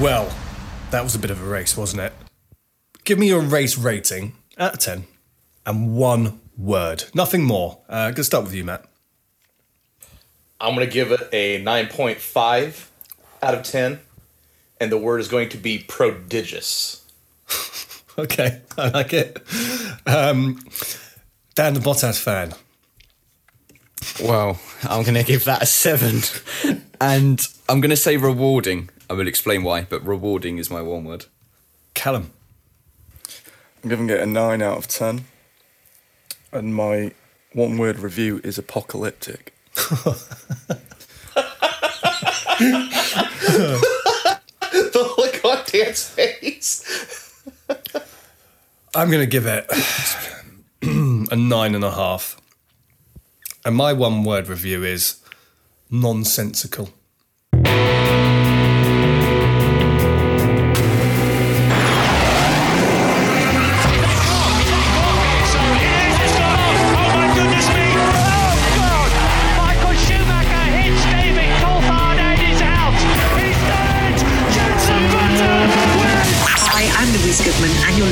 Well, that was a bit of a race, wasn't it? Give me your race rating out of 10 and one word. Nothing more. Uh, gonna start with you, Matt. I'm going to give it a 9.5 out of 10, and the word is going to be prodigious. Okay, I like it. Um, Dan, the Bottas fan. Well, I'm going to give that a seven. and I'm going to say rewarding. I will explain why, but rewarding is my one word. Callum. I'm giving it a 9 out of 10. And my one word review is apocalyptic. the look on Dan's face. I'm going to give it a nine and a half. And my one word review is nonsensical.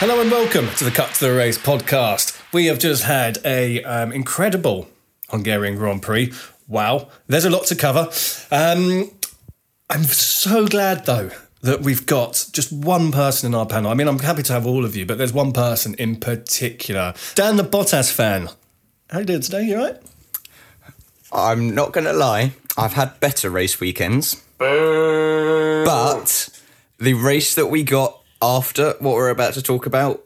Hello and welcome to the Cut to the Race podcast. We have just had a um, incredible Hungarian Grand Prix. Wow, there's a lot to cover. Um, I'm so glad though that we've got just one person in our panel. I mean, I'm happy to have all of you, but there's one person in particular. Dan, the Bottas fan. How you doing today? You all right? I'm not going to lie, I've had better race weekends. But the race that we got after what we're about to talk about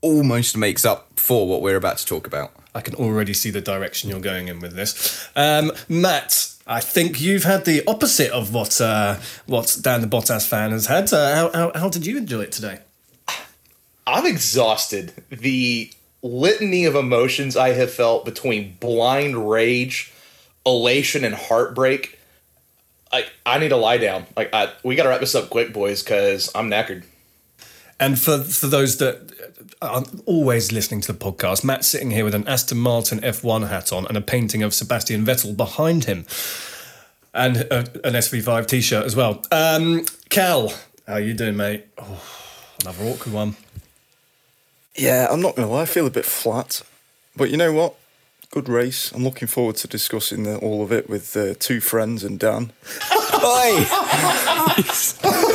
almost makes up for what we're about to talk about. I can already see the direction you're going in with this. Um, Matt, I think you've had the opposite of what uh, what Dan the Bottas fan has had. Uh, how, how, how did you enjoy it today? I'm exhausted. The litany of emotions I have felt between blind rage, elation, and heartbreak. I I need to lie down. Like I, we got to wrap this up quick, boys, because I'm knackered. And for for those that are always listening to the podcast, Matt's sitting here with an Aston Martin F1 hat on and a painting of Sebastian Vettel behind him, and a, an SV5 T-shirt as well. Um, Cal, how are you doing, mate? Oh, another awkward one. Yeah, I'm not going to lie, I feel a bit flat. But you know what? Good race. I'm looking forward to discussing the, all of it with uh, two friends and Dan.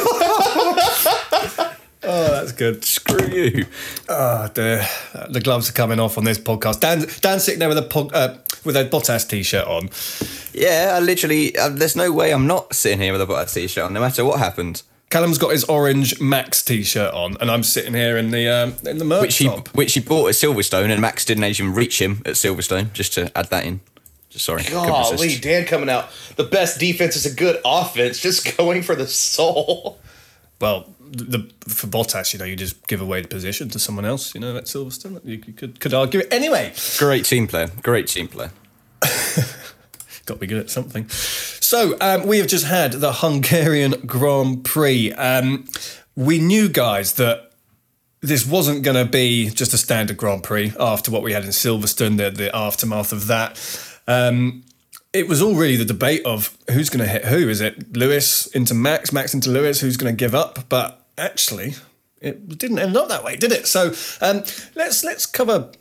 Oh, that's good. Screw you. Oh, dear. The gloves are coming off on this podcast. Dan, Dan's sitting there with a po- uh, with a Bottas t-shirt on. Yeah, I literally, uh, there's no way I'm not sitting here with a Bottas t-shirt on, no matter what happened. Callum's got his orange Max t-shirt on, and I'm sitting here in the um, in the merch which he shop. which he bought at Silverstone, and Max didn't even reach him at Silverstone. Just to add that in. Just sorry. couldn't Golly. Dan coming out. The best defense is a good offense. Just going for the soul. Well, the, for Bottas, you know, you just give away the position to someone else. You know, at Silverstone, you, you could could argue it anyway. Great team player. Great team player. Got to be good at something. So um, we have just had the Hungarian Grand Prix. Um, we knew, guys, that this wasn't going to be just a standard Grand Prix after what we had in Silverstone, the, the aftermath of that. Um, it was all really the debate of who's going to hit who. Is it Lewis into Max, Max into Lewis? Who's going to give up? But actually, it didn't end up that way, did it? So um, let's let's cover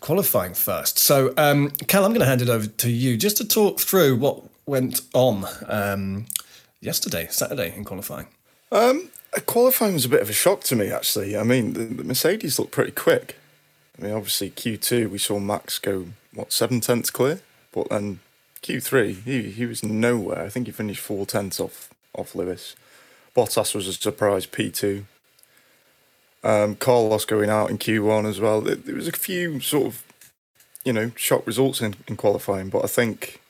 qualifying first. So um, Cal, I'm going to hand it over to you just to talk through what went on um, yesterday, Saturday in qualifying. Um, qualifying was a bit of a shock to me, actually. I mean, the, the Mercedes looked pretty quick. I mean, obviously Q2 we saw Max go what seven tenths clear, but then Q3 he he was nowhere. I think he finished four tenths off off Lewis. Bottas was a surprise P2. Um, Carlos going out in Q1 as well. There, there was a few sort of, you know, shock results in, in qualifying, but I think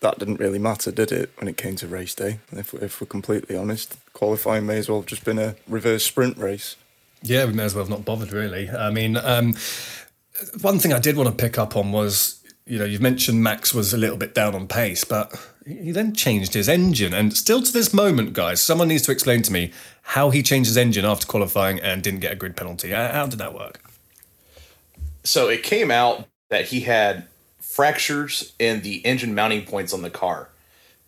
that didn't really matter, did it, when it came to race day? If, if we're completely honest, qualifying may as well have just been a reverse sprint race. Yeah, we may as well have not bothered, really. I mean, um, one thing I did want to pick up on was, you know, you've mentioned Max was a little bit down on pace, but he then changed his engine. And still to this moment, guys, someone needs to explain to me how he changed his engine after qualifying and didn't get a grid penalty. How did that work? So it came out that he had fractures in the engine mounting points on the car.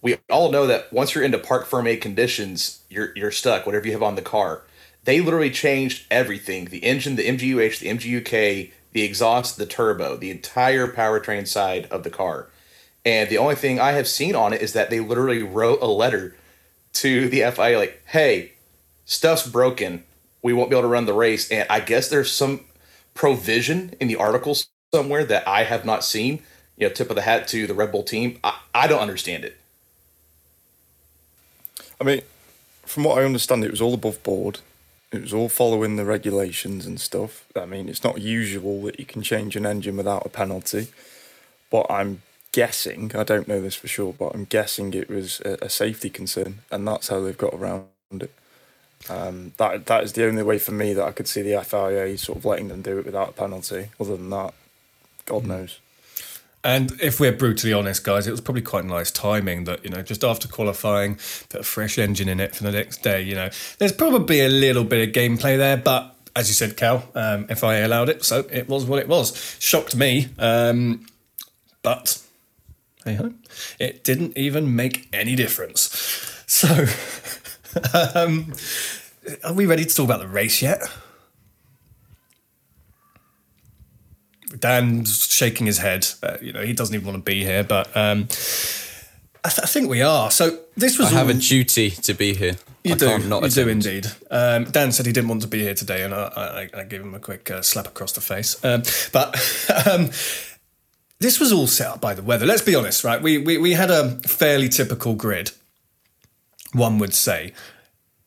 We all know that once you're into parc fermé conditions, you're you're stuck. Whatever you have on the car, they literally changed everything: the engine, the MGUH, the MGUK, the exhaust, the turbo, the entire powertrain side of the car. And the only thing I have seen on it is that they literally wrote a letter to the FIA like, "Hey, stuff's broken. We won't be able to run the race." And I guess there's some provision in the articles somewhere that I have not seen. You know, tip of the hat to the Red Bull team. I, I don't understand it. I mean, from what I understand, it was all above board. It was all following the regulations and stuff. I mean, it's not usual that you can change an engine without a penalty, but I'm guessing, I don't know this for sure, but I'm guessing it was a, a safety concern, and that's how they've got around it. Um, that that is the only way for me that I could see the FIA sort of letting them do it without a penalty. Other than that, God knows. And if we're brutally honest, guys, it was probably quite nice timing that, you know, just after qualifying, put a fresh engine in it for the next day, you know. There's probably a little bit of gameplay there, but as you said, Cal, um, FIA allowed it, so it was what it was. Shocked me, um, but hey ho, it didn't even make any difference. So, um, are we ready to talk about the race yet? Dan's shaking his head. Uh, you know, he doesn't even want to be here, but um, I, th- I think we are. So this was I have all- a duty to be here. You I do. can't not you do indeed. Um, Dan said he didn't want to be here today, and I, I, I gave him a quick uh, slap across the face. Um, but um, this was all set up by the weather. Let's be honest, right? We, we we had a fairly typical grid, one would say,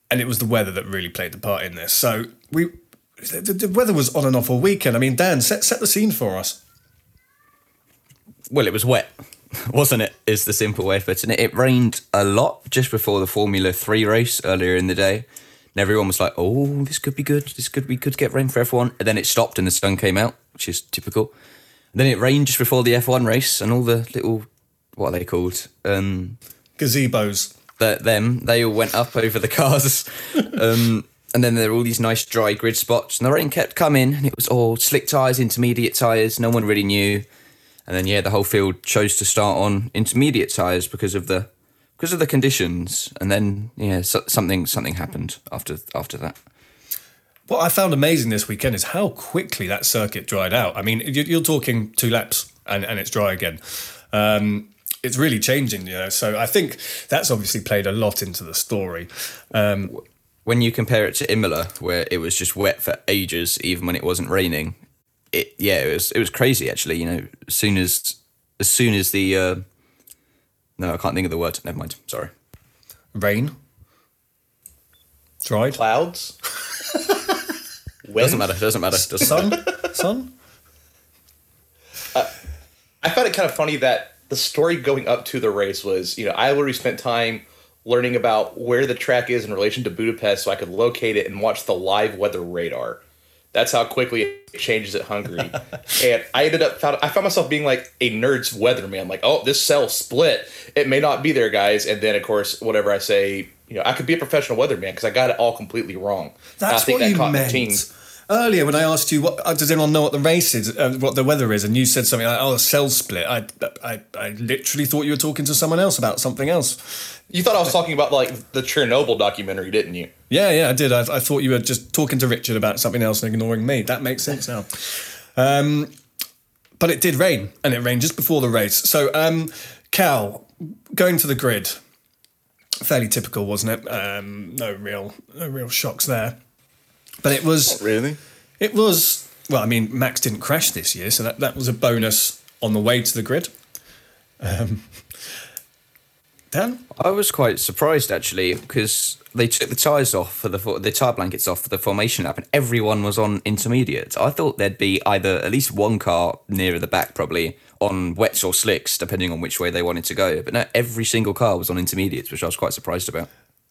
and it was the weather that really played the part in this. So we. The, the weather was on and off all weekend. I mean, Dan, set set the scene for us. Well, it was wet, wasn't it? Is the simple way of putting it. It rained a lot just before the Formula Three race earlier in the day, and everyone was like, "Oh, this could be good. This could be good to get rain for everyone." And then it stopped, and the sun came out, which is typical. And then it rained just before the F1 race, and all the little what are they called? Um, Gazebos. that them they all went up over the cars um, and then there were all these nice dry grid spots and the rain kept coming and it was all slick tyres intermediate tyres no one really knew and then yeah the whole field chose to start on intermediate tyres because of the because of the conditions and then yeah so, something something happened after after that What I found amazing this weekend is how quickly that circuit dried out. I mean, you- you're talking two laps and, and it's dry again. Um, it's really changing, you know. So I think that's obviously played a lot into the story. Um, when you compare it to Imola, where it was just wet for ages, even when it wasn't raining, it yeah, it was it was crazy actually. You know, as soon as as soon as the uh, no, I can't think of the word. Never mind. Sorry. rain. Dried. Clouds. Doesn't matter. Doesn't matter. Doesn't Sun. matter. Sun. I found it kind of funny that the story going up to the race was, you know, I literally spent time learning about where the track is in relation to Budapest so I could locate it and watch the live weather radar. That's how quickly it changes at Hungary. and I ended up found I found myself being like a nerd's weatherman, like, oh, this cell split. It may not be there, guys. And then of course, whatever I say, you know, I could be a professional weatherman because I got it all completely wrong. And I That's think what that you meant. team. Earlier, when I asked you, what uh, does anyone know what the race is, uh, what the weather is, and you said something like, "Oh, a cell split," I, I, I literally thought you were talking to someone else about something else. You thought I was talking about like the Chernobyl documentary, didn't you? Yeah, yeah, I did. I, I thought you were just talking to Richard about something else and ignoring me. That makes sense now. Um, but it did rain, and it rained just before the race. So, um, Cal, going to the grid, fairly typical, wasn't it? Um, no real, no real shocks there. But it was really. It was well. I mean, Max didn't crash this year, so that, that was a bonus on the way to the grid. Um, Dan, I was quite surprised actually because they took the tires off for the the tire blankets off for the formation lap, and everyone was on intermediate. I thought there'd be either at least one car nearer the back, probably on wets or slicks, depending on which way they wanted to go. But no, every single car was on intermediates, which I was quite surprised about.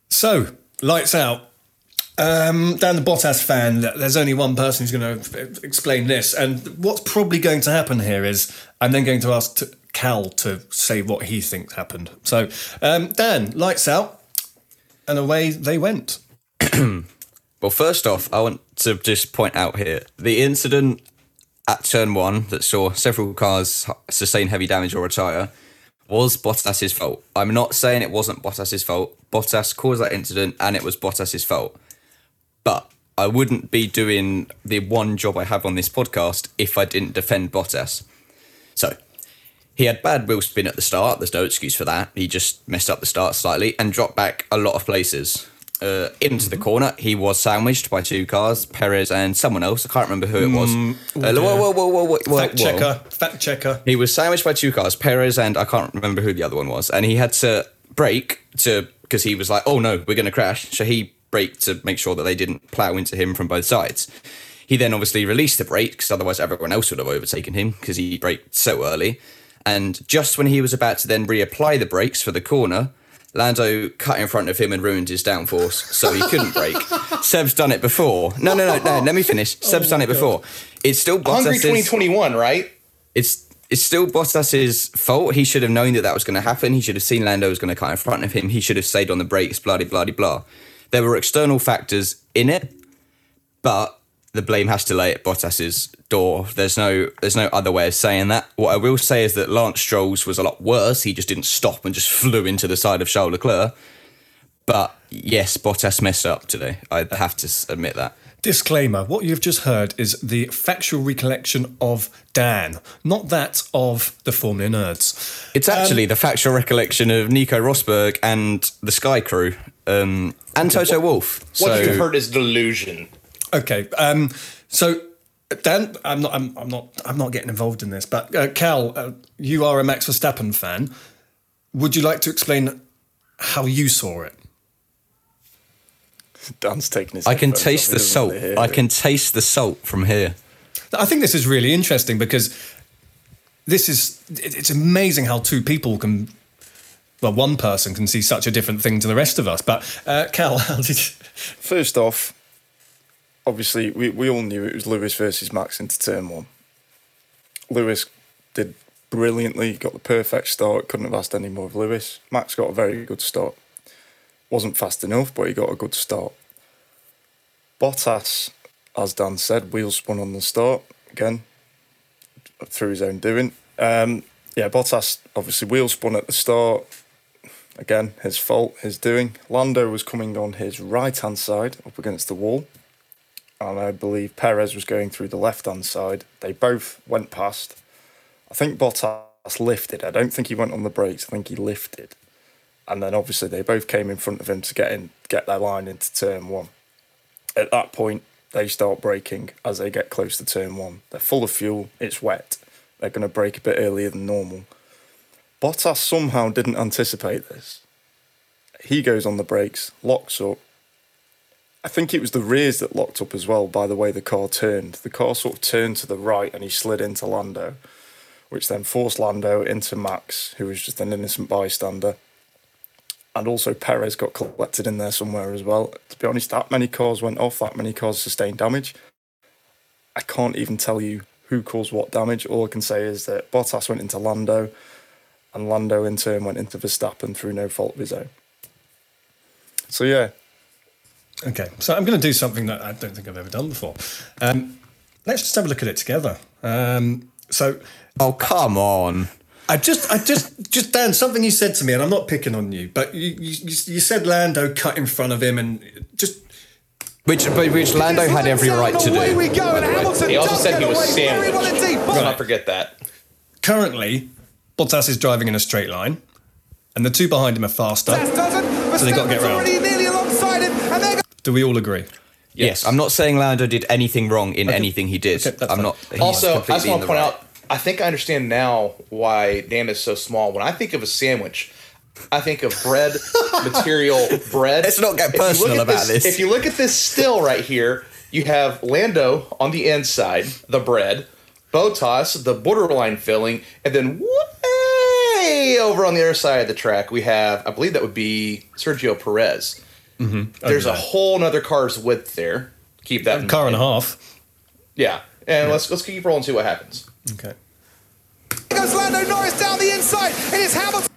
So, lights out. Um, Dan, the Bottas fan, there's only one person who's going to explain this. And what's probably going to happen here is I'm then going to ask Cal to say what he thinks happened. So, um, Dan, lights out. And away they went. Well, first off, I want to just point out here the incident at turn one that saw several cars sustain heavy damage or retire was Bottas's fault. I'm not saying it wasn't Bottas's fault. Bottas caused that incident and it was Bottas's fault. But I wouldn't be doing the one job I have on this podcast if I didn't defend Bottas. So, he had bad wheel spin at the start. There's no excuse for that. He just messed up the start slightly and dropped back a lot of places. Uh, into the corner, he was sandwiched by two cars, Perez and someone else. I can't remember who it was. Mm, Uh, whoa, whoa, whoa, whoa, whoa, whoa, fact checker. Fact checker. He was sandwiched by two cars, Perez and I can't remember who the other one was. And he had to brake to because he was like, "Oh no, we're going to crash." So he braked to make sure that they didn't plow into him from both sides. He then obviously released the brake because otherwise everyone else would have overtaken him because he braked so early. And just when he was about to then reapply the brakes for the corner, Lando cut in front of him and ruined his downforce, so he couldn't brake. Seb's done it before. No, no, no, no. Let me finish. Oh Seb's done it before. It's still Hungary 2021, right? it's it's still Bottas's fault. He should have known that that was going to happen. He should have seen Lando was going to cut in front of him. He should have stayed on the brakes. Blah blah blah blah. There were external factors in it, but the blame has to lay at Bottas's door. There's no there's no other way of saying that. What I will say is that Lance Stroll's was a lot worse. He just didn't stop and just flew into the side of Charles Leclerc. But yes, Bottas messed up today. I have to admit that. Disclaimer what you've just heard is the factual recollection of Dan, not that of the Formula Nerds. It's actually the factual recollection of Nico Rosberg and the Sky Crew um, and Toto Wolff. What you've heard is delusion. Okay, um, so Dan, I'm not, I'm, I'm not, I'm not getting involved in this. But uh, Cal, uh, you are a Max Verstappen fan. Would you like to explain how you saw it? Dan's taking his. I can taste the salt. really I can taste the salt from here. I think this is really interesting because this is it's amazing how two people can well one person can see such a different thing to the rest of us but uh, cal how did you, First off, obviously, we, we all knew it was Lewis versus Max into turn one. Lewis did brilliantly, got the perfect start, couldn't have asked any more of Lewis. Max got a very good start. Wasn't fast enough, but he got a good start. Bottas, as Dan said, wheels spun on the start again through his own doing. Um, yeah, Bottas obviously wheel spun at the start. Again, his fault, his doing. Lando was coming on his right hand side up against the wall. And I believe Perez was going through the left hand side. They both went past. I think Bottas lifted. I don't think he went on the brakes. I think he lifted. And then obviously they both came in front of him to get in, get their line into turn one. At that point, they start braking as they get close to turn one. They're full of fuel. It's wet. They're going to brake a bit earlier than normal. Bottas somehow didn't anticipate this. He goes on the brakes, locks up, I think it was the rears that locked up as well by the way the car turned. The car sort of turned to the right and he slid into Lando, which then forced Lando into Max, who was just an innocent bystander. And also Perez got collected in there somewhere as well. To be honest, that many cars went off, that many cars sustained damage. I can't even tell you who caused what damage. All I can say is that Bottas went into Lando, and Lando in turn went into Verstappen through no fault of his own. So yeah, Okay, so I'm going to do something that I don't think I've ever done before. Um, let's just have a look at it together. Um, so, oh come on! I just, I just, just Dan, something you said to me, and I'm not picking on you, but you, you, you said Lando cut in front of him, and just which, which Lando had every right to do. We go, he also said he was sandwiched. Let's not forget that. Currently, Bottas is driving in a straight line, and the two behind him are faster, so they got to get round. Do we all agree? Yes. I'm not saying Lando did anything wrong in Okay. anything he did. Okay, I'm fine. not. he's Also, I just completely want in to the point right. out, I think I understand now why Dan is so small. When I think of a sandwich, I think of bread material bread. Let's not get If look personal at about this. If you look at this still right here, you have Lando on the inside, the bread, Bottas, the borderline filling, and then way over on the other side of the track, we have, I believe that would be Sergio Perez. Mm-hmm. There's a whole nother car's width there. Keep that in car and a half. Yeah, and let's let's keep rolling and see what happens. Okay. goes Lando Norris down the inside. It is Hamilton.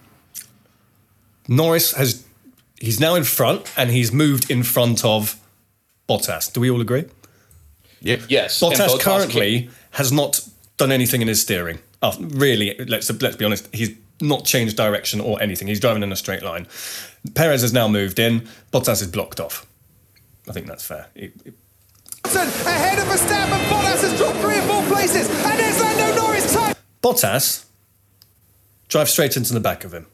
Norris has, he's now in front, and he's moved in front of Bottas. Do we all agree? Yeah. Yes. Bottas Bottas currently has not done anything in his steering. Oh, really, let's let's be honest. He's not changed direction or anything. He's driving in a straight line. Perez has now moved in. Bottas is blocked off. I think that's fair. It- it- ahead of Verstappen. Bottas has dropped three or four places. And there's Lando Norris. Time. Bottas drives straight into the back of him.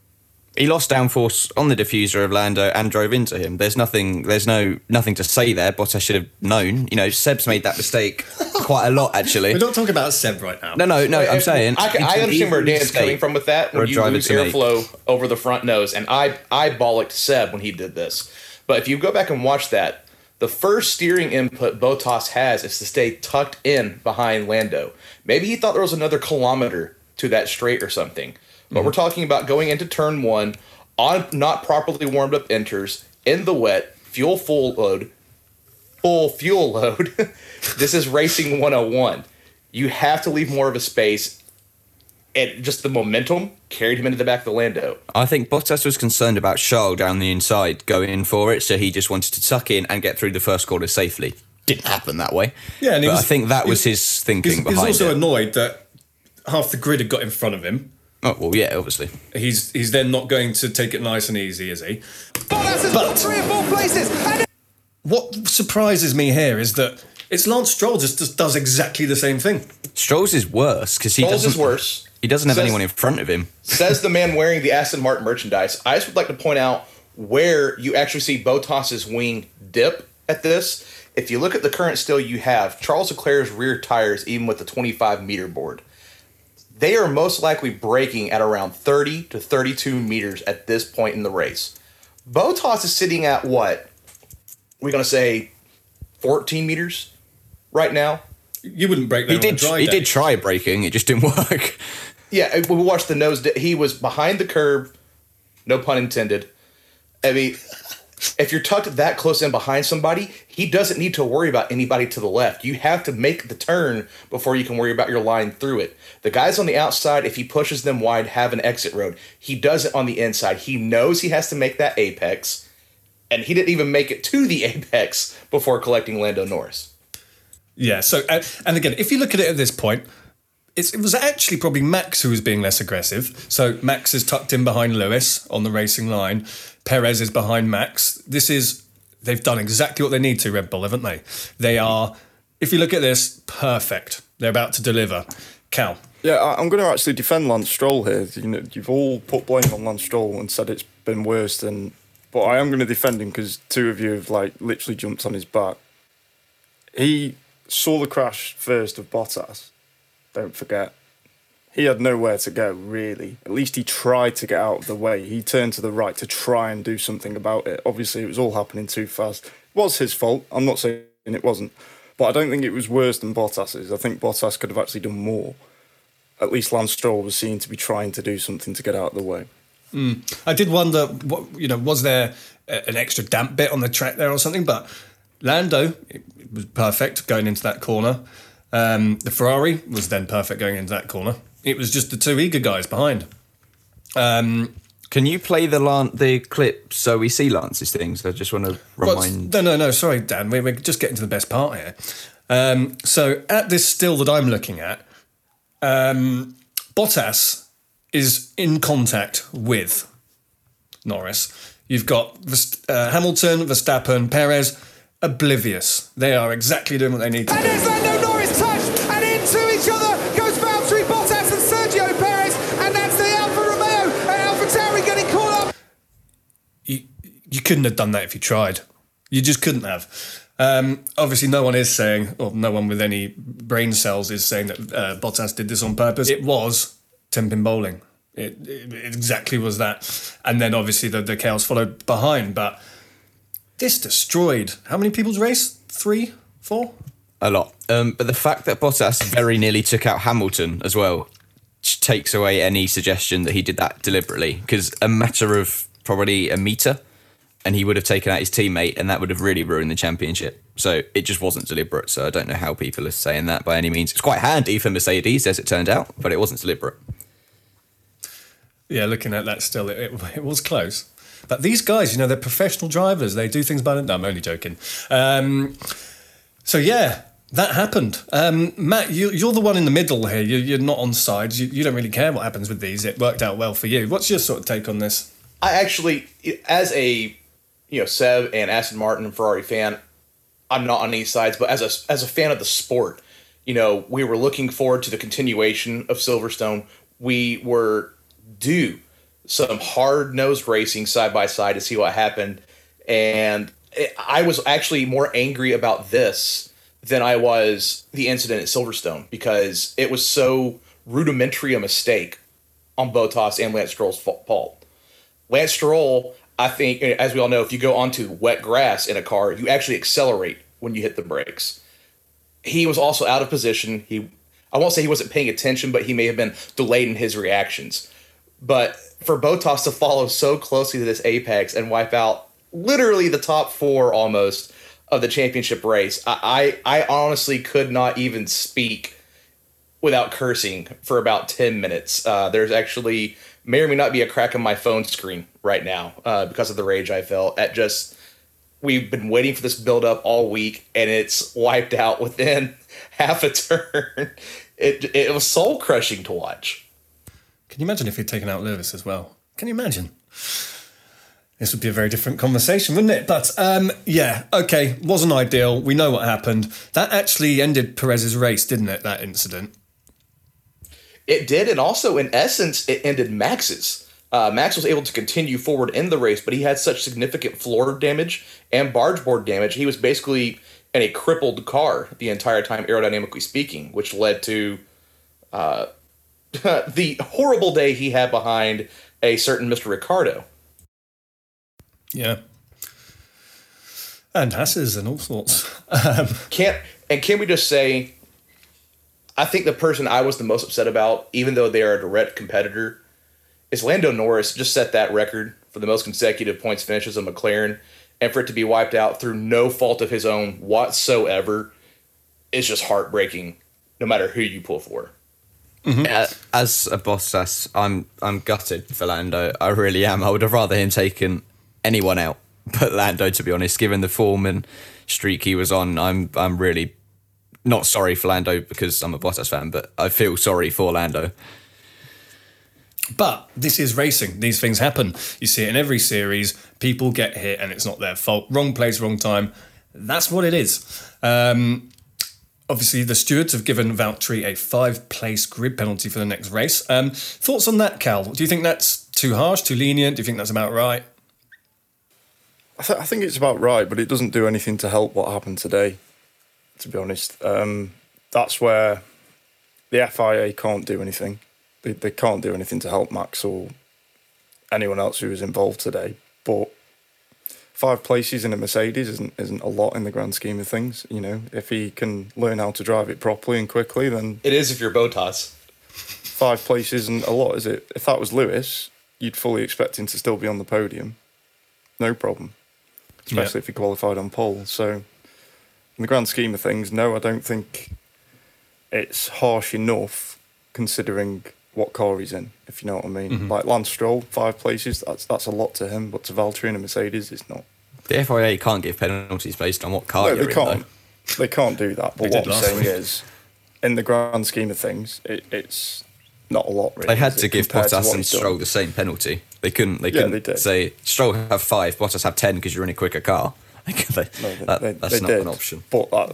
He lost downforce on the diffuser of Lando and drove into him. There's nothing. There's no nothing to say there. Bottas should have known. You know, Seb's made that mistake quite a lot actually. We're not talking about Seb right now. No, no, no. I'm saying I, can, I an understand where Dan's coming from with that for a when you driver lose airflow over the front nose, and I I bollocked Seb when he did this. But if you go back and watch that, the first steering input Bottas has is to stay tucked in behind Lando. Maybe he thought there was another kilometer to that straight or something. But we're mm-hmm. talking about going into turn one on not properly warmed up enters in the wet, fuel full load, full fuel load. this is racing 101. You have to leave more of a space. And just the momentum carried him into the back of the Lando. I think Bottas was concerned about Charles down the inside going in for it, so he just wanted to tuck in and get through the first corner safely. Didn't happen that way. Yeah, and but was- I think that was was- his thinking He's, he's also it. annoyed that half the grid had got in front of him. oh well, yeah, obviously. He's he's then not going to take it nice and easy, is he? Bottas has dropped three or four places. And What surprises me here is that it's Lance Stroll just, just does exactly the same thing. Stroll's is worse because he Stroll's doesn't. is worse. He doesn't have Says- anyone in front of him. Says the man wearing the Aston Martin merchandise. I just would like to point out where you actually see Bottas's wing dip at this. If you look at the current still you have, Charles Leclerc's rear tires, even with the 25 meter board, they are most likely braking at around 30 to 32 meters at this point in the race. Bottas is sitting at what? We're going to say 14 meters right now. You wouldn't break He that on a did. dry He day. did try braking. It just didn't work. Yeah, we watched the nose. di- He was behind the curb, no pun intended. I mean, if you're tucked that close in behind somebody, he doesn't need to worry about anybody to the left. You have to make the turn before you can worry about your line through it. The guys on the outside, if he pushes them wide, have an exit road. He does it on the inside. He knows he has to make that apex, and he didn't even make it to the apex before collecting Lando Norris. Yeah. So, and, and again, if you look at it at this point, it was actually probably Max who was being less aggressive. So Max is tucked in behind Lewis on the racing line. Perez is behind Max. This is they've done exactly what they need to. Red Bull, haven't they? They are. If you look at this, perfect. They're about to deliver. Cal. Yeah, I'm going to actually defend Lance Stroll here. You know, you've all put blame on Lance Stroll and said it's been worse than, but I am going to defend him because two of you have like literally jumped on his back. He saw the crash first of Bottas. Don't forget, he had nowhere to go really. At least he tried to get out of the way. He turned to the right to try and do something about it. Obviously, it was all happening too fast. It was his fault. I'm not saying it wasn't, but I don't think it was worse than Bottas's. I think Bottas could have actually done more. At least Lance Stroll was seen to be trying to do something to get out of the way. Mm. I did wonder, what you know, was there an extra damp bit on the track there or something? But Lando it, was perfect going into that corner. Um, the Ferrari was then perfect going into that corner. It was just the two eager guys behind. Um, Can you play the Lan- the clip so we see Lance's things? I just want to Well, remind. no, no, no. Sorry, Dan. We're, we're just getting to the best part here. Um, so at this still that I'm looking at, um, Bottas is in contact with Norris. You've got uh, Hamilton, Verstappen, Perez, oblivious. They are exactly doing what they need to And do. there's Lando Norris touched and into each other goes Valtteri Bottas and Sergio Perez, and that's the Alfa Romeo and Alfa Tauri getting caught up. you, you couldn't have done that if you tried. You just couldn't have. Um, obviously, no one is saying, or no one with any brain cells is saying that uh, Bottas did this on purpose. It was ten pin bowling. It, it, it exactly was that. And then obviously the, the chaos followed behind. But this destroyed how many people's race? Three, four? A lot. Um, but the fact that Bottas very nearly took out Hamilton as well takes away any suggestion that he did that deliberately. Because a matter of probably a meter, and he would have taken out his teammate, and that would have really ruined the championship. So it just wasn't deliberate. So I don't know how people are saying that by any means. It's quite handy for Mercedes, as it turned out, but it wasn't deliberate. Yeah, looking at that still, it, it, it was close. But these guys, you know, they're professional drivers. They do things by the. No, I'm only joking. Um, so yeah, that happened. Um, Matt, you, you're the one in the middle here. You, you're not on sides. You, you don't really care what happens with these. It worked out well for you. What's your sort of take on this? I actually, as a you know Seb and Aston Martin Ferrari fan, I'm not on any sides, but as a as a fan of the sport, you know, we were looking forward to the continuation of Silverstone. We were due some hard nosed racing side by side to see what happened, and it, I was actually more angry about this than I was the incident at Silverstone because it was so rudimentary a mistake on Bottas and Lance Stroll's fault. Lance Stroll, I think, eh, as we all know, if you go onto wet grass in a car, you actually accelerate when you hit the brakes. He was also out of position. He, I won't say he wasn't paying attention, but he may have been delayed in his reactions. But for Bottas to follow so closely to this apex and wipe out literally the top four almost of the championship race, I, I, I honestly could not even speak without cursing for about 10 minutes. Uh, there's actually may or may not be a crack on my phone screen right now uh, because of the rage I felt at just we've been waiting for this build up all week and it's wiped out within half a turn. It it was soul crushing to watch. Can you imagine if he'd taken out Lewis as well? Can you imagine? This would be a very different conversation, wouldn't it? But um, yeah, okay, wasn't ideal. We know what happened. That actually ended Perez's race, didn't it? That incident. It did, and also in essence, it ended Max's. Uh, Max was able to continue forward in the race, but he had such significant floor damage and barge board damage. He was basically in a crippled car the entire time, aerodynamically speaking, which led to uh, the horrible day he had behind a certain Mr. Ricciardo. Yeah. And asses and all sorts. Um, Can't and can we just say, I think the person I was the most upset about, even though they are a direct competitor, is Lando Norris. Just set that record for the most consecutive points finishes of McLaren, and for it to be wiped out through no fault of his own whatsoever is just heartbreaking. No matter who you pull for. Uh, As a boss, as I'm I'm gutted for Lando. I really am. I would have rather him taken anyone out, but Lando. To be honest, given the form and streak he was on, I'm I'm really not sorry for Lando because I'm a Bottas fan, but I feel sorry for Lando. But this is racing. These things happen. You see it in every series. People get hit and it's not their fault. Wrong place, wrong time. That's what it is. Um, obviously, the stewards have given Valtteri a five place grid penalty for the next race. Um, thoughts on that, Cal? Do you think that's too harsh, too lenient? Do you think that's about right? I, th- I think it's about right, but it doesn't do anything to help what happened today. To be honest, um, that's where the FIA can't do anything. They, they can't do anything to help Max or anyone else who was involved today. But five places in a Mercedes isn't isn't a lot in the grand scheme of things. You know, if he can learn how to drive it properly and quickly, then It is if you're Bottas. five places isn't a lot, is it? If that was Lewis, you'd fully expect him to still be on the podium, no problem. Especially if he qualified on pole. So, in the grand scheme of things, no, I don't think it's harsh enough considering what car he's in. If you know what I mean. Mhm. Like Lance Stroll, five places, that's that's a lot to him, but to Valtteri in a Mercedes, it's not. The FIA can't give penalties based on what car no, you're they in, can't. though. They can't do that. But what I'm saying week. is, in the grand scheme of things, it, it's not a lot. Really, They had to give compared to Bottas and he's done? Stroll the same penalty. They couldn't. They couldn't they say Stroll have five, Bottas have ten because you're in a quicker car. They- No, they, that- they, that's they not did, an option. But uh,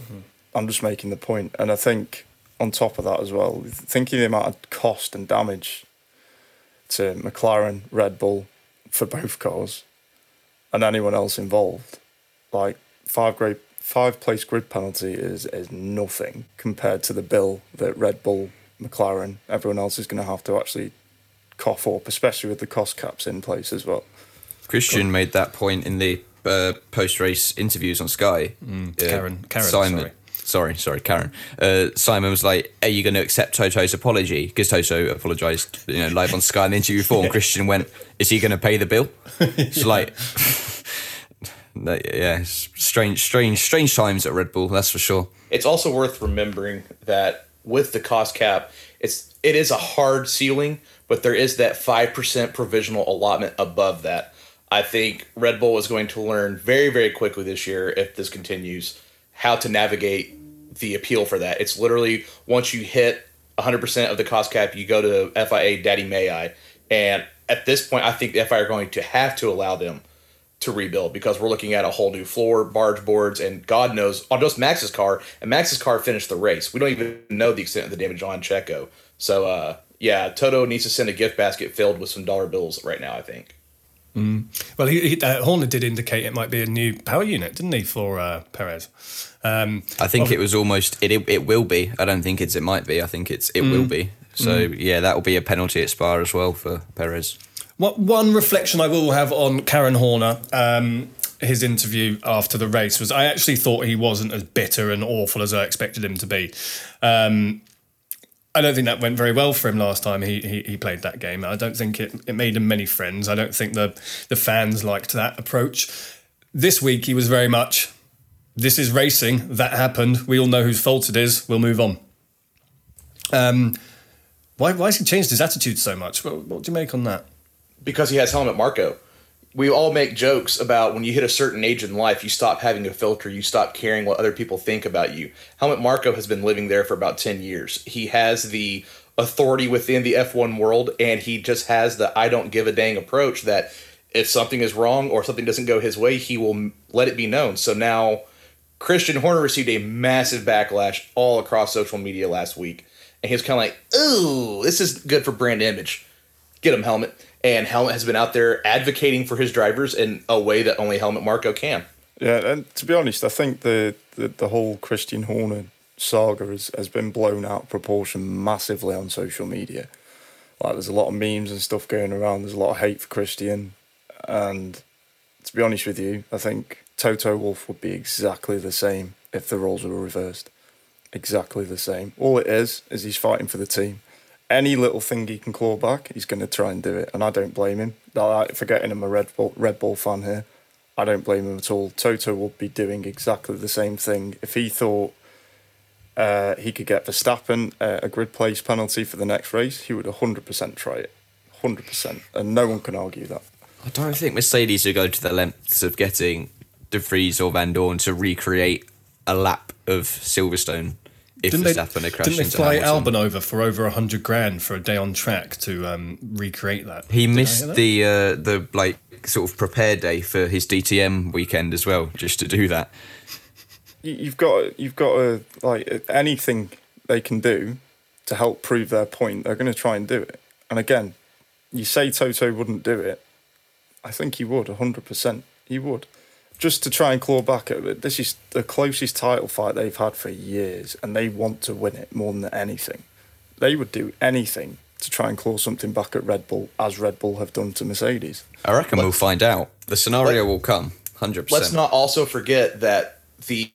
I'm just making the point, and I think on top of that as well, thinking the amount of cost and damage to McLaren, Red Bull for both cars, and anyone else involved, like five grade, five place grid penalty is is nothing compared to the bill that Red Bull, McLaren, everyone else is going to have to actually cough up, especially with the cost caps in place as well. Christian made that point in the uh, post-race interviews on Sky. Mm, Uh, Karen- Karen, Simon, sorry. Sorry, sorry, Karen. Uh, Simon was like, "Are you going to accept Toto's apology?" Because Toto apologised, you know, live on Sky in the interview before. And Christian went, "Is he going to pay the bill?" It's like, yeah, strange, strange, strange times at Red Bull. That's for sure. It's also worth remembering that with the cost cap, it's it is a hard ceiling, but there is that five percent provisional allotment above that. I think Red Bull is going to learn very, very quickly this year, if this continues, how to navigate the appeal for that. It's literally once you hit 100% of the cost cap, you go to FIA Daddy May I. And at this point, I think the FIA are going to have to allow them to rebuild because we're looking at a whole new floor, barge boards, and God knows on just Max's car. And Max's car finished the race. We don't even know the extent of the damage on Checo. So, uh, yeah, Toto needs to send a gift basket filled with some dollar bills right now. I think. Mm. Well, he, he, uh, Horner did indicate it might be a new power unit, didn't he, for uh, Perez? Um, I think ob- it was almost it, it. It will be. I don't think it's. It might be. I think it's. It will Mm. be. So Mm. yeah, that will be a penalty at Spa as well for Perez. What one reflection I will have on Karen Horner, um, his interview after the race was I actually thought he wasn't as bitter and awful as I expected him to be. Um, I don't think that went very well for him last time he, he, he played that game. I don't think it, it made him many friends. I don't think the the fans liked that approach. This week he was very much, this is racing. That happened. We all know whose fault it is. We'll move on. Um, why why has he changed his attitude so much? What, what do you make on that? because he has Helmut Marko. We all make jokes about when you hit a certain age in life, you stop having a filter, you stop caring what other people think about you. Helmut Marko has been living there for about 10 years. He has the authority within the F1 world, and he just has the I don't give a dang approach that if something is wrong or something doesn't go his way, he will let it be known. So now Christian Horner received a massive backlash all across social media last week. And he was kind of like, ooh, this is good for brand image get him Helmut and Helmut has been out there advocating for his drivers in a way that only Helmut Marko can Yeah, and to be honest, I think the, the, the whole Christian Horner saga has, has been blown out of proportion massively on social media. Like, there's a lot of memes and stuff going around. There's a lot of hate for Christian, and to be honest with you, I think Toto Wolff would be exactly the same if the roles were reversed. Exactly the same. All it is is he's fighting for the team. Any little thing he can claw back, he's going to try and do it, and I don't blame him. Like, Forgetting I'm a Red Bull Red Bull fan here, I don't blame him at all. Toto would be doing exactly the same thing if he thought uh, he could get Verstappen uh, a grid place penalty for the next race. He would 100% try it, 100%, and no one can argue that. I don't think Mercedes would go to the lengths of getting De Vries or Vandoorne to recreate a lap of Silverstone if didn't they, Verstappen had crashed didn't they fly Hamilton. Albon over for over a hundred grand for a day on track to um, recreate that? He Did missed that? the uh, the like sort of prepare day for his DTM weekend as well, just to do that. You- You've got you've got to like anything they can do to help prove their point. They're going to try and do it. And again, you say Toto wouldn't do it. I think he would, 100%. He would. Just to try and claw back at it. This is the closest title fight they've had for years, and they want to win it more than anything. They would do anything to try and claw something back at Red Bull, as Red Bull have done to Mercedes. I reckon we'll find out. The scenario will come. hundred Let's not also forget that the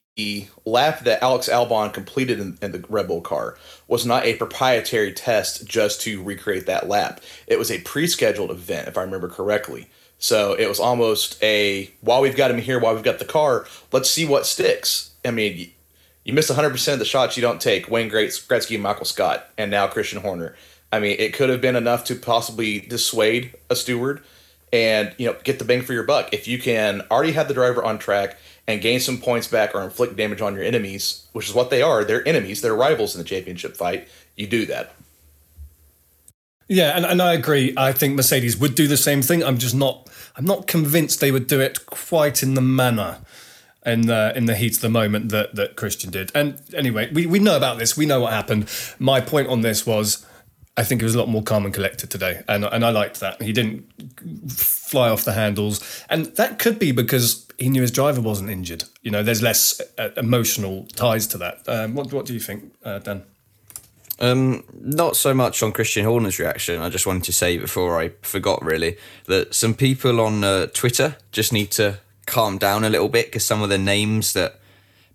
lap that Alex Albon completed in, in the Red Bull car was not a proprietary test just to recreate that lap. It was a pre-scheduled event, if I remember correctly. So it was almost a while we've got him here, while we've got the car, let's see what sticks. I mean, you, miss 100% of the shots you don't take. Wayne Gretzky, Michael Scott, and now Christian Horner. I mean, it could have been enough to possibly dissuade a steward and you know get the bang for your buck. If you can already have the driver on track and gain some points back or inflict damage on your enemies, which is what they are, they're enemies, they're rivals in the championship fight. You do that. Yeah, and, and I agree. I think Mercedes would do the same thing. I'm just not. I'm not convinced they would do it quite in the manner in the in the heat of the moment that that Christian did. And anyway, we, we know about this. We know what happened. My point on this was, I think he was a lot more calm and collected today, and and I liked that. He didn't fly off the handles, and that could be because he knew his driver wasn't injured. You know, there's less uh, emotional ties to that. Um, what what do you think, uh, Dan? Um, not so much on Christian Horner's reaction. I just wanted to say before I forgot, really, that some people on uh, Twitter just need to calm down a little bit because some of the names that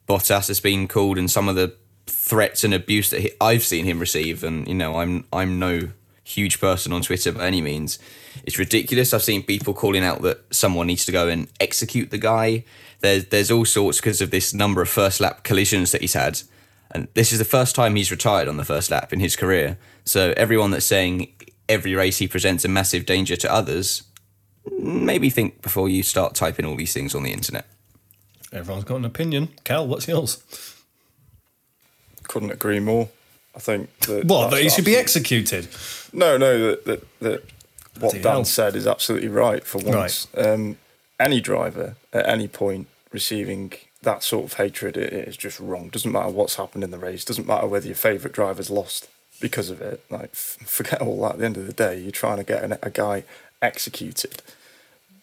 Bottas has been called and some of the threats and abuse that he, I've seen him receive, and you know, I'm I'm no huge person on Twitter by any means. It's ridiculous. I've seen people calling out that someone needs to go and execute the guy. There's there's all sorts because of this number of first lap collisions that he's had. And this is the first time he's retired on the first lap in his career. So everyone that's saying every race he presents a massive danger to others, maybe think before you start typing all these things on the internet. Everyone's got an opinion. Cal, what's yours? Couldn't agree more. I think that What, that he should be executed? No, no, that that, that what Bloody Dan hell. said is absolutely right for once. Um, any driver at any point receiving that sort of hatred it, it is just wrong. Doesn't matter what's happened in the race. Doesn't matter whether your favourite driver's lost because of it. Like f- forget all that. At the end of the day, you're trying to get an, a guy executed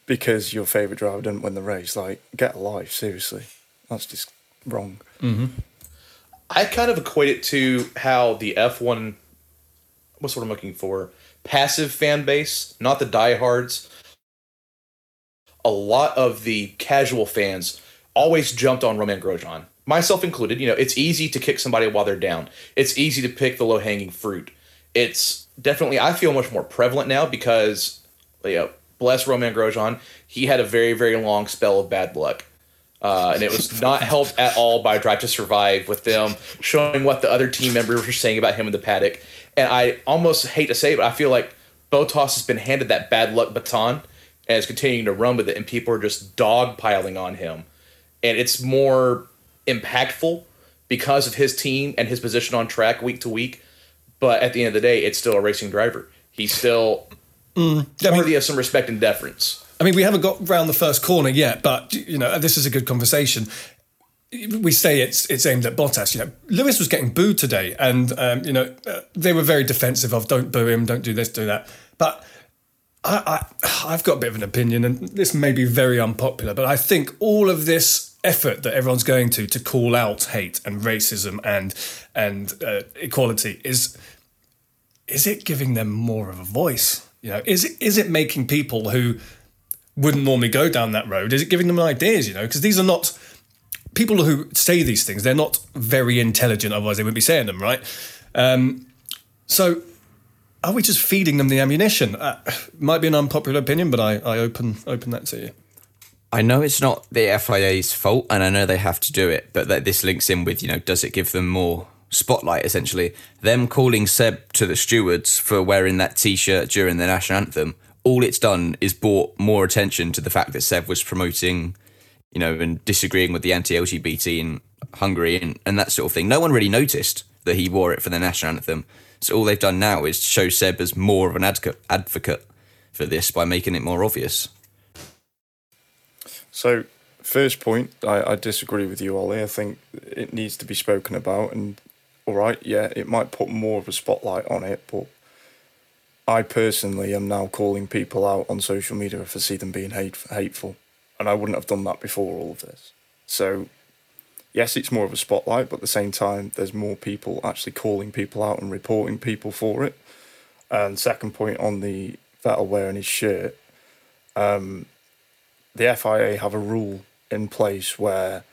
because your favourite driver didn't win the race. Like get a life, seriously. That's just wrong. Mm-hmm. I kind of equate it to how the F1, what's what I'm looking for, passive fan base, not the diehards. A lot of the casual fans always jumped on Romain Grosjean, myself included. You know, it's easy to kick somebody while they're down. It's easy to pick the low hanging fruit. It's definitely I feel much more prevalent now because, you know, bless Romain Grosjean, he had a very very long spell of bad luck. Uh, and it was not helped at all by Drive to Survive with them showing what the other team members were saying about him in the paddock. And I almost hate to say it, but I feel like Bottas has been handed that bad luck baton and is continuing to run with it, and people are just dogpiling on him. And it's more impactful because of his team and his position on track week to week. But at the end of the day, it's still a racing driver. He's still Mm, I mean- worthy of some respect and deference. I mean, we haven't got round the first corner yet, but you know, this is a good conversation. We say it's it's aimed at Bottas. You know, Lewis was getting booed today, and um, you know uh, they were very defensive of don't boo him, don't do this, do that. But I, I I've got a bit of an opinion, and this may be very unpopular, but I think all of this effort that everyone's going to to call out hate and racism and and uh, equality is is it giving them more of a voice? You know, is it is it making people who wouldn't normally go down that road? Is it giving them ideas? You know, because these are not people who say these things. They're not very intelligent, otherwise they wouldn't be saying them, right? Um, so, are we just feeding them the ammunition? Uh, might be an unpopular opinion, but I, I open open that to you. I know it's not the FIA's fault, and I know they have to do it, but that this links in with, you know, does it give them more spotlight, essentially? Them calling Seb to the stewards for wearing that t shirt during the national anthem, all it's done is brought more attention to the fact that Seb was promoting, you know, and disagreeing with the anti LGBT in Hungary and, and that sort of thing. No one really noticed that he wore it for the national anthem. So all they've done now is show Seb as more of an advocate for this by making it more obvious. So, first point, I, I disagree with you, Ollie. I think it needs to be spoken about. And, all right, yeah, it might put more of a spotlight on it, but I personally am now calling people out on social media if I see them being hate, hateful. And I wouldn't have done that before all of this. So, yes, it's more of a spotlight, but at the same time, there's more people actually calling people out and reporting people for it. And second point on the Vettel wearing his shirt, um, the FIA have a rule in place where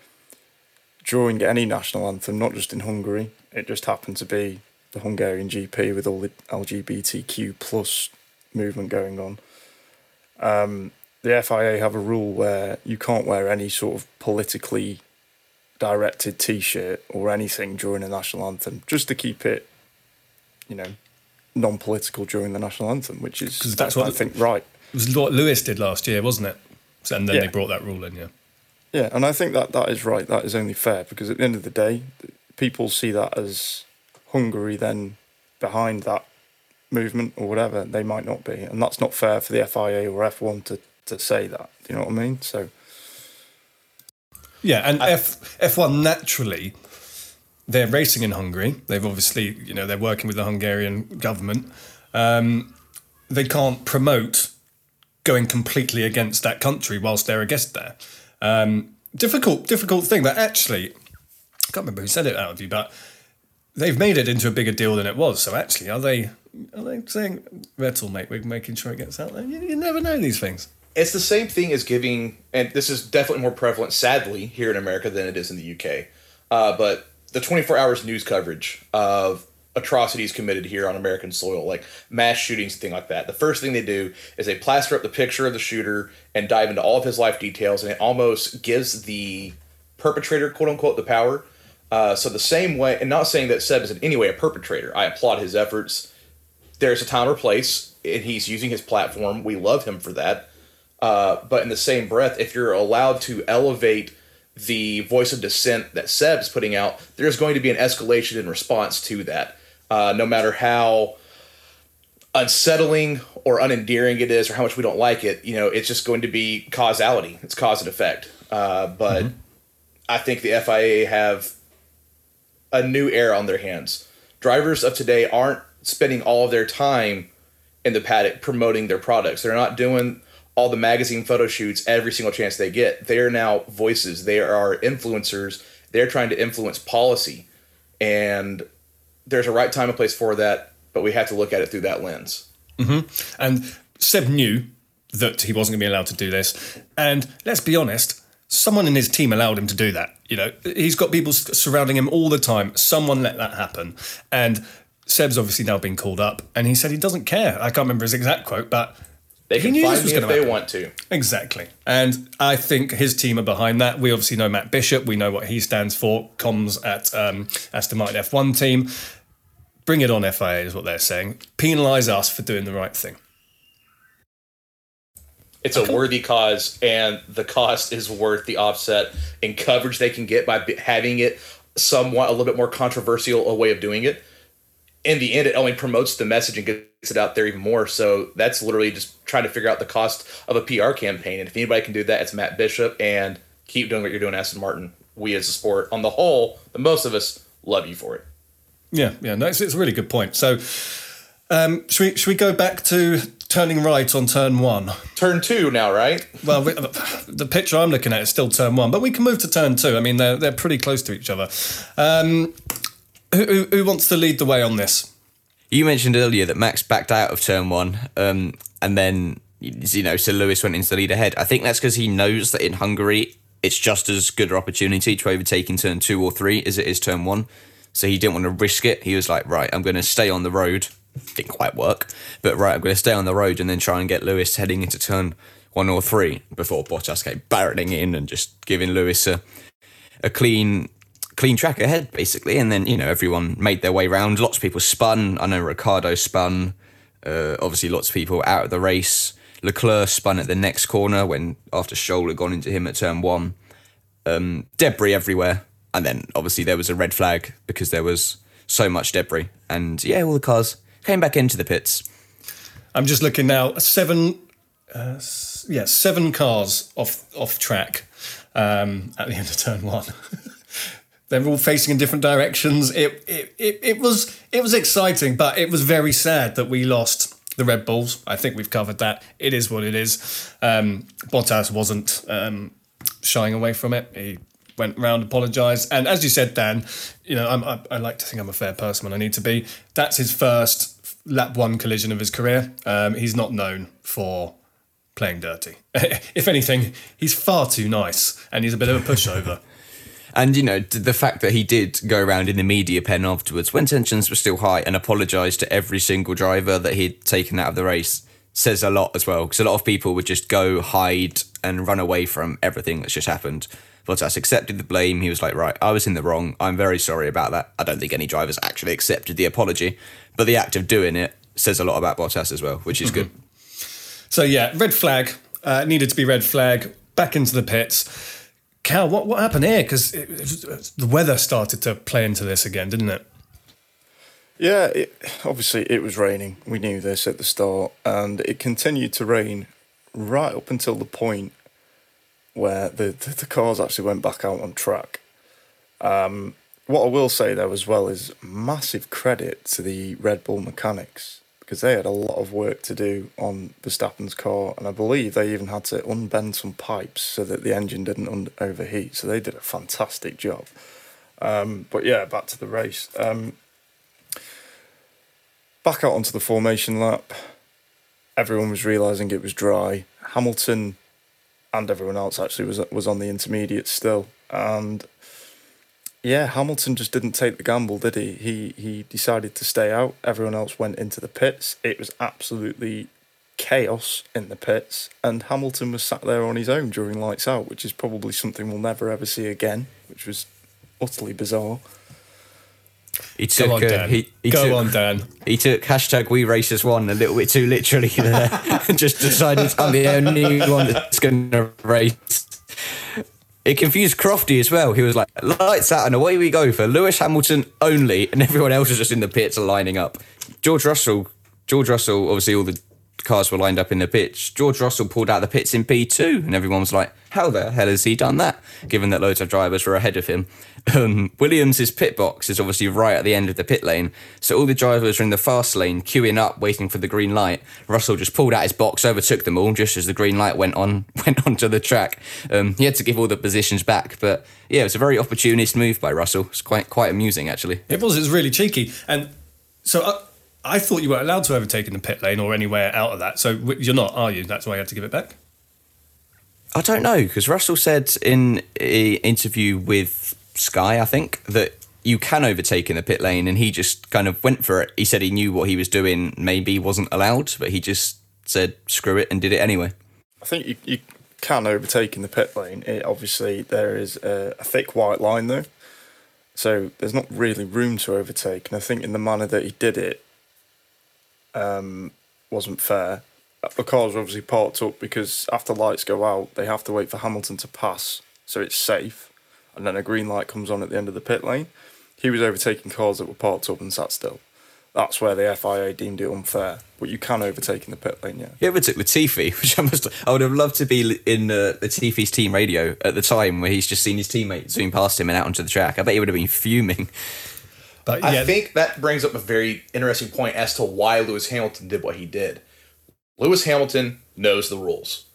during any national anthem, not just in Hungary, it just happened to be the Hungarian GP with all the LGBTQ plus movement going on. Um, the FIA have a rule where you can't wear any sort of politically directed T-shirt or anything during the national anthem, just to keep it, you know, non-political during the national anthem, which is that's what I think right. It was what Lewis did last year, wasn't it? And then Yeah. they brought that rule in, yeah. Yeah, and I think that that is right. That is only fair because at the end of the day, people see that as Hungary then behind that movement or whatever. They might not be, and that's not fair for the FIA or F1 to to say that. Do you know what I mean? So Yeah, and F F1 naturally, they're racing in Hungary. They've obviously, you know, they're working with the Hungarian government. Um, they can't promote going completely against that country whilst they're a guest there. Um, difficult, difficult thing. But actually, I can't remember who said it out of you, but they've made it into a bigger deal than it was. So actually, are they? Are they saying Vettel, mate? We're making sure it gets out there. You, you never know these things. It's the same thing as giving, and this is definitely more prevalent, sadly, here in America than it is in the UK. Uh, but the 24 hours news coverage of atrocities committed here on American soil, like mass shootings, thing like that. The first thing they do is they plaster up the picture of the shooter and dive into all of his life details, and it almost gives the perpetrator, quote unquote, the power. Uh, so the same way, and not saying that Seb is in any way a perpetrator. I applaud his efforts. There's a time or place, and he's using his platform. We love him for that. Uh, but in the same breath, if you're allowed to elevate the voice of dissent that Seb's putting out, there's going to be an escalation in response to that. Uh, no matter how unsettling or unendearing it is, or how much we don't like it, you know, it's just going to be causality. It's cause and effect. Uh, but I think the FIA have a new era on their hands. Drivers of today aren't spending all of their time in the paddock promoting their products. They're not doing all the magazine photo shoots every single chance they get. They are now voices. They are influencers. They're trying to influence policy. And there's a right time and place for that, but we have to look at it through that lens. hmm And Seb knew that he wasn't going to be allowed to do this. And let's be honest, someone in his team allowed him to do that. You know, he's got people surrounding him all the time. Someone let that happen. And Seb's obviously now been called up, and he said he doesn't care. I can't remember his exact quote, but They he can knew find me if they happen. want to. Exactly. And I think his team are behind that. We obviously know Matt Bishop. We know what he stands for. Comms at um, Aston Martin F1 team. Bring it on, FIA, is what they're saying. Penalise us for doing the right thing. It's a worthy cause, and the cost is worth the offset in coverage they can get by having it somewhat a little bit more controversial a way of doing it. In the end, it only promotes the message and gets it out there even more. So that's literally just trying to figure out the cost of a PR campaign. And if anybody can do that, it's Matt Bishop. And keep doing what you're doing, Aston Martin. We as a sport, on the whole, the most of us love you for it. Yeah, yeah, no, it's, it's a really good point. So, um, should we should we go back to turning right on turn one? Turn two now, right? Well, we, the picture I'm looking at is still turn one, but we can move to turn two. I mean, they're they're pretty close to each other. Um, who, who, who wants to lead the way on this? You mentioned earlier that Max backed out of turn one, um, and then you know, so Lewis went into the lead ahead. I think that's because he knows that in Hungary it's just as good an opportunity to overtake in turn two or three as it is turn one. So he didn't want to risk it. He was like, right, I'm going to stay on the road. Didn't quite work, but right, I'm going to stay on the road and then try and get Lewis heading into turn one or three before Bottas came barreling in and just giving Lewis a a clean clean track ahead basically. And then you know everyone made their way round. Lots of people spun. I know Ricciardo spun. Uh, obviously lots of people out of the race. Leclerc spun at the next corner when after Stroll had gone into him at turn one. Um, debris everywhere and then obviously there was a red flag because there was so much debris and yeah all the cars came back into the pits I'm just looking now. Seven, uh, yeah, seven cars off off track um, at the end of turn one. They're all facing in different directions. It, it it it was it was exciting, but it was very sad that we lost the Red Bulls. I think we've covered that. It is what it is. Um, Bottas wasn't um, shying away from it. He went round, apologised, and as you said, Dan, you know I, I like to think I'm a fair person when I need to be. That's his first lap one collision of his career. Um, he's not known for playing dirty. if anything, he's far too nice and he's a bit of a pushover. And you know the fact that he did go around in the media pen afterwards when tensions were still high and apologised to every single driver that he'd taken out of the race says a lot as well. Because a lot of people would just go hide and run away from everything that's just happened. Bottas accepted the blame. He was like, "Right, I was in the wrong. I'm very sorry about that." I don't think any drivers actually accepted the apology, but the act of doing it says a lot about Bottas as well, which is good. So yeah, red flag uh, needed to be red flag. Back into the pits. Cal, what what happened here? Because the weather started to play into this again, didn't it? Yeah, it, obviously it was raining. We knew this at the start, and it continued to rain right up until the point where the, the, the cars actually went back out on track. Um, what I will say though as well is massive credit to the Red Bull mechanics because they had a lot of work to do on Verstappen's car, and I believe they even had to unbend some pipes so that the engine didn't un- overheat. So they did a fantastic job. Um, but yeah, back to the race. Um, back out onto the formation lap. Everyone was realizing it was dry. Hamilton and everyone else actually was was on the intermediate still, and yeah, Hamilton just didn't take the gamble, did he? He he decided to stay out. Everyone else went into the pits. It was absolutely chaos in the pits, and Hamilton was sat there on his own during lights out, which is probably something we'll never ever see again, which was utterly bizarre. He took, Go on, uh, Dan. he, he Go took, on, Dan. He took hashtag We Race As One a little bit too literally there. Just decided I'm the only one that's going to race. It confused Crofty as well. He was like, lights out and away we go for Lewis Hamilton only, and everyone else was just in the pits lining up. George Russell, George Russell, obviously all the cars were lined up in the pits. George Russell pulled out the pits in P2, and everyone was like, how the hell has he done that? Given that loads of drivers were ahead of him. Um, Williams' pit box is obviously right at the end of the pit lane, so all the drivers are in the fast lane queuing up, waiting for the green light. Russell just pulled out his box, overtook them all just as the green light went on went onto the track. Um, he had to give all the positions back, but yeah, it was a very opportunist move by Russell. It's quite quite amusing actually. It was. It was really cheeky. And so I, I thought you were allowed to overtake in the pit lane or anywhere out of that. So you're not, are you? That's why you had to give it back. I don't know because Russell said in an interview with Sky, I think, that you can overtake in the pit lane, and he just kind of went for it. He said he knew what he was doing, maybe wasn't allowed, but he just said screw it and did it anyway. I think you, you can overtake in the pit lane. It, obviously, there is a, a thick white line though, so there's not really room to overtake. And I think in the manner that he did it, um, wasn't fair. The cars were obviously parked up because after lights go out, they have to wait for Hamilton to pass, so it's safe. And then a green light comes on at the end of the pit lane. He was overtaking cars that were parked up and sat still. That's where the FIA deemed it unfair. But you can overtake in the pit lane, yeah. He overtook Latifi, which I must. I would have loved to be in uh, Latifi's team radio at the time where he's just seen his teammate zoom past him and out onto the track. I bet he would have been fuming. But I think that brings up a very interesting point as to why Lewis Hamilton did what he did. Lewis Hamilton knows the rules.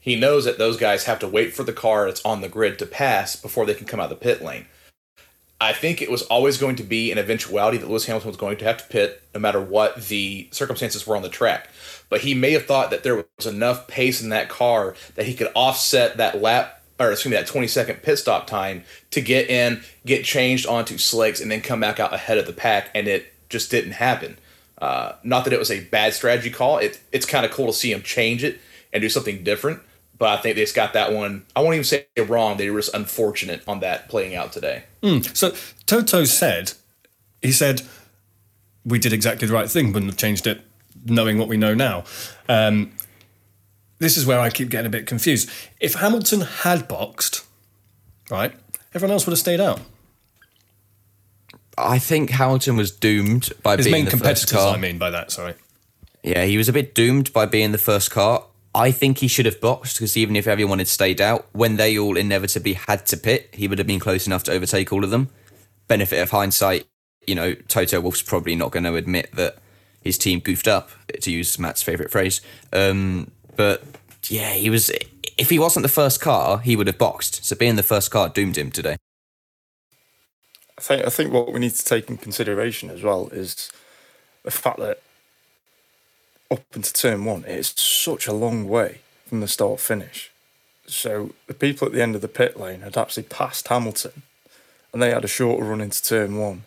He knows that those guys have to wait for the car that's on the grid to pass before they can come out of the pit lane. I think it was always going to be an eventuality that Lewis Hamilton was going to have to pit no matter what the circumstances were on the track. But he may have thought that there was enough pace in that car that he could offset that lap or excuse me, that 20 second pit stop time to get in, get changed onto slicks, and then come back out ahead of the pack, and it just didn't happen. Uh, not that it was a bad strategy call. It, it's kind of cool to see him change it and do something different. But I think they just got that one. I won't even say wrong. They were just unfortunate on that playing out today. Mm. So Toto said, he said, we did exactly the right thing, wouldn't have changed it knowing what we know now. Um, this is where I keep getting a bit confused. If Hamilton had boxed, right, everyone else would have stayed out. I think Hamilton was doomed by His being main the competitors, first car. I mean by that, sorry. Yeah, he was a bit doomed by being the first car. I think he should have boxed because even if everyone had stayed out, when they all inevitably had to pit, he would have been close enough to overtake all of them. Benefit of hindsight, you know, Toto Wolff's probably not going to admit that his team goofed up, to use Matt's favourite phrase. Um, but yeah, he was. If he wasn't the first car, he would have boxed. So being the first car doomed him today. I think I think what we need to take in consideration as well is the fact that up into turn one, it's such a long way from the start finish. So the people at the end of the pit lane had actually passed Hamilton, and they had a shorter run into turn one,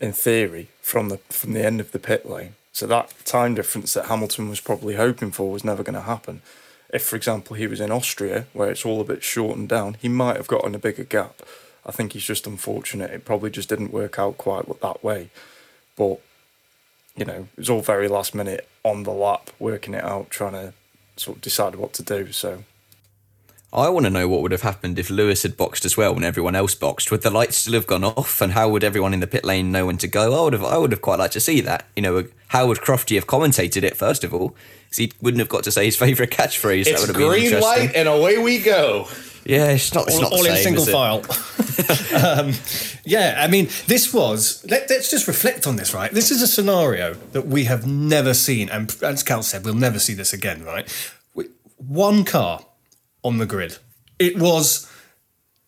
in theory, from the from the end of the pit lane. So that time difference that Hamilton was probably hoping for was never going to happen. If, for example, he was in Austria, where it's all a bit shortened down, he might have gotten a bigger gap. I think he's just unfortunate. It probably just didn't work out quite that way. But you know, it was all very last minute on the lap, working it out, trying to sort of decide what to do. So I want to know what would have happened if Lewis had boxed as well when everyone else boxed. Would the lights still have gone off, and how would everyone in the pit lane know when to go? I would have, I would have quite liked to see that. You know, how would Crofty have commentated it first of all? Because he wouldn't have got to say his favourite catchphrase. It's that would have green been light and away we go. Yeah, it's not. It's all, not the all in single is it? file. um, yeah, I mean, this was. Let, us just reflect on this, right? This is a scenario that we have never seen, and as Cal said, we'll never see this again, right? We- One car on the grid. It was.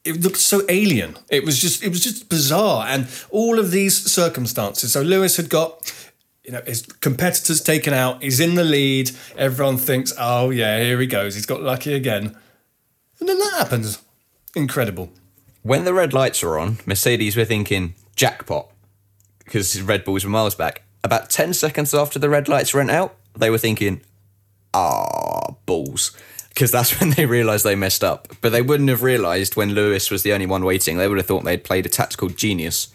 It looked so alien. It was just. It was just bizarre, and all of these circumstances. So Lewis had got. You know, his competitors taken out. He's in the lead. Everyone thinks, "Oh yeah, here he goes. He's got lucky again." And then that happens. Incredible. When the red lights were on, Mercedes were thinking jackpot because Red Bulls were miles back. About 10 seconds after the red lights went out, they were thinking, ah, balls. Because that's when they realised they messed up. But they wouldn't have realised when Lewis was the only one waiting. They would have thought they'd played a tactical genius.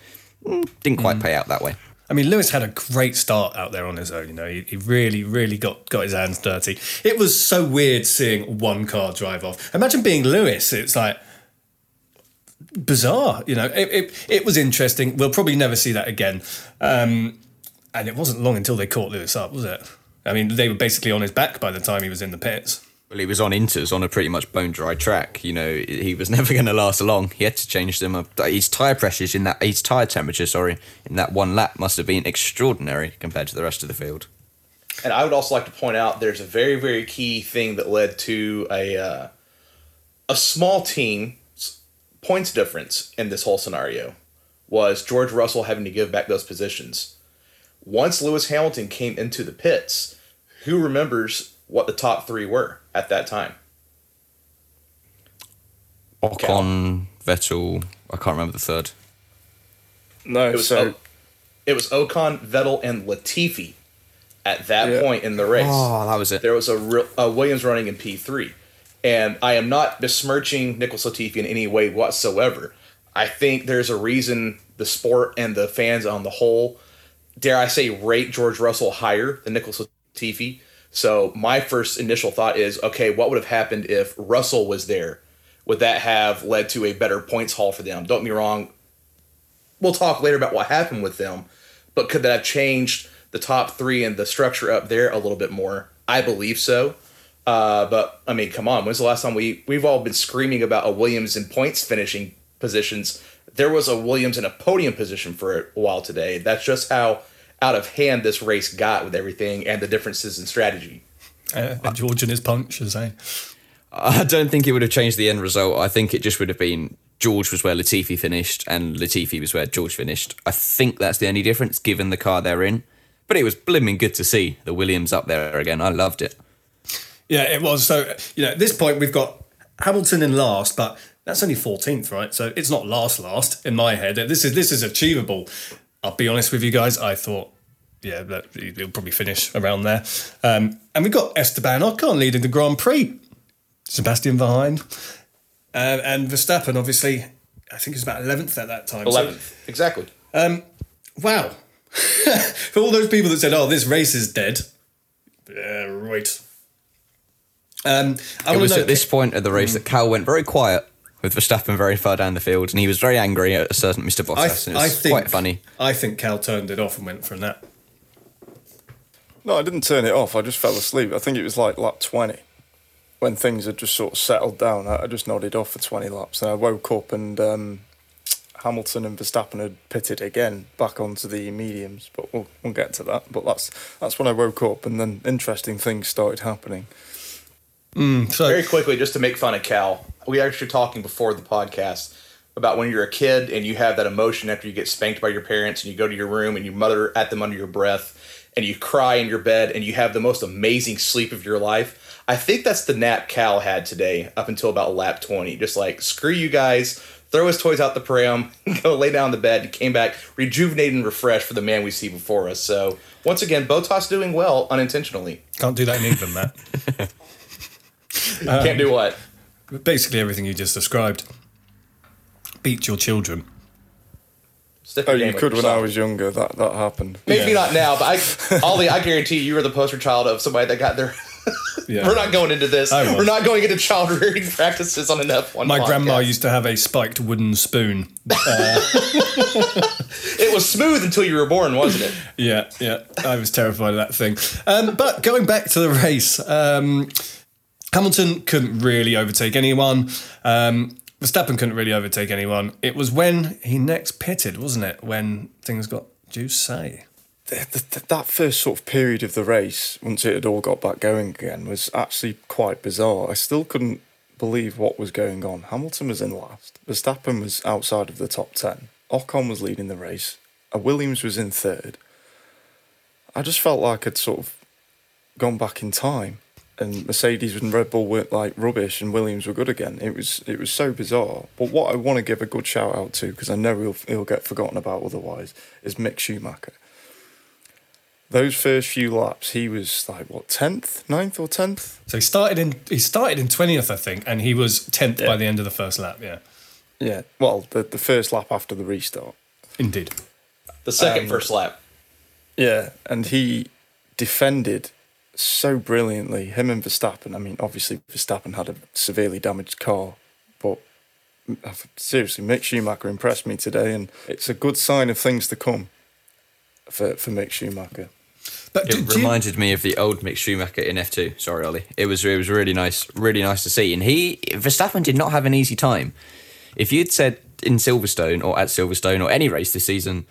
Mm, Didn't quite pay out that way. I mean, Lewis had a great start out there on his own. You know, he, he really, really got got his hands dirty. It was so weird seeing one car drive off. Imagine being Lewis. It's like bizarre. You know, it it, it was interesting. We'll probably never see that again. Um, and it wasn't long until they caught Lewis up, was it? I mean, they were basically on his back by the time he was in the pits. Well, he was on Inters on a pretty much bone dry track. You know, he was never going to last long. He had to change them. up. His tyre pressures in that, his tyre temperature, sorry, in that one lap must have been extraordinary compared to the rest of the field. And I would also like to point out there's a very very key thing that led to a uh, a small team's points difference in this whole scenario was George Russell having to give back those positions. Once Lewis Hamilton came into the pits, who remembers what the top three were at that time? Ocon, Vettel, I can't remember the third. No, It was so O- it was Ocon, Vettel, and Latifi at that Yeah. point in the race. Oh, that was it. There was a, real, a Williams running in P three, and I am not besmirching Nicholas Latifi in any way whatsoever. I think there's a reason the sport and the fans on the whole, dare I say, rate George Russell higher than Nicholas Latifi. So my first initial thought is, okay, what would have happened if Russell was there? Would that have led to a better points haul for them? Don't me wrong. We'll talk later about what happened with them, but could that have changed the top three and the structure up there a little bit more? I believe so. Uh, but I mean, come on. When's the last time we we've all been screaming about a Williams in points finishing positions? There was a Williams in a podium position for a while today. That's just how out of hand this race got with everything and the differences in strategy. Uh, and George and his punch, as I. I don't think it would have changed the end result. I think it just would have been George was where Latifi finished and Latifi was where George finished. I think that's the only difference given the car they're in. But it was blimmin' good to see the Williams up there again. I loved it. Yeah, it was. So, you know, at this point, we've got Hamilton in last, but that's only 14th, right? So it's not last, last in my head. This is this is achievable. I'll be honest with you guys. I thought, yeah, that he'll probably finish around there. Um, and we've got Esteban Ocon leading the Grand Prix. Sebastian behind. Uh, and Verstappen, obviously, I think it's about 11th at that time. So- 11th, exactly. um, wow. For all those people that said, "Oh, this race is dead," yeah, right. Um, I it was know. at this point of the race that Cal went very quiet with Verstappen very far down the field and he was very angry at a certain Mr. Bottas. I, and it I was think quite funny. I think Cal turned it off and went from that. No, I didn't turn it off. I just fell asleep. I think it was like lap 20 when things had just sort of settled down. I, I just nodded off for 20 laps. And I woke up and um, Hamilton and Verstappen had pitted again back onto the mediums. But we'll, we'll get to that. But that's that's when I woke up and then interesting things started happening. so Very quickly, just to make fun of Cal, we actually talking before the podcast about when you're a kid and you have that emotion after you get spanked by your parents and you go to your room and you mutter at them under your breath and you cry in your bed and you have the most amazing sleep of your life. I think that's the nap Cal had today up until about lap 20. Just like, screw you guys, throw his toys out the pram, go lay down in the bed, and came back rejuvenated and refreshed for the man we see before us. So, once again, Bottas doing well unintentionally. Can't do that in England, Matt. Can't do what? Basically, everything you just described. Beat your children. Step Oh, you could when I was younger. That that happened. Maybe not now, but I, Ollie, I guarantee you, you were the poster child of somebody that got their. Yeah. We're not going into this. We're not going into child rearing practices on an F1. My podcast. grandma used to have a spiked wooden spoon. Uh, It was smooth until you were born, wasn't it? yeah, yeah. I was terrified of that thing. Um, but going back to the race, um, Hamilton couldn't really overtake anyone. Um, Verstappen couldn't really overtake anyone. It was when he next pitted, wasn't it? When things got juicy. th- th- that first sort of period of the race, once it had all got back going again, was actually quite bizarre. I still couldn't believe what was going on. Hamilton was in last. Verstappen was outside of the top 10. Ocon was leading the race. Williams was in third. I just felt like I'd sort of gone back in time and Mercedes and Red Bull weren't like rubbish and Williams were good again. It was it was so bizarre. But what I want to give a good shout out to, because I know he'll, he'll get forgotten about otherwise, is Mick Schumacher those first few laps, he was like what tenth, 9th or tenth. So he started in he started in twentieth, I think, and he was tenth by the end of the first lap. Yeah, Yeah, well, the the first lap after the restart. indeed. The second Um, first lap. Yeah, and he defended so brilliantly. Him and Verstappen. I mean, obviously Verstappen had a severely damaged car, but uh, seriously, Mick Schumacher impressed me today, and it's a good sign of things to come for for Mick Schumacher. But It do- do you- reminded me of the old Mick Schumacher in F2. Sorry, Ollie. It was it was really nice, really nice to see. And he Verstappen did not have an easy time. If you'd said in Silverstone or at Silverstone or any race this season,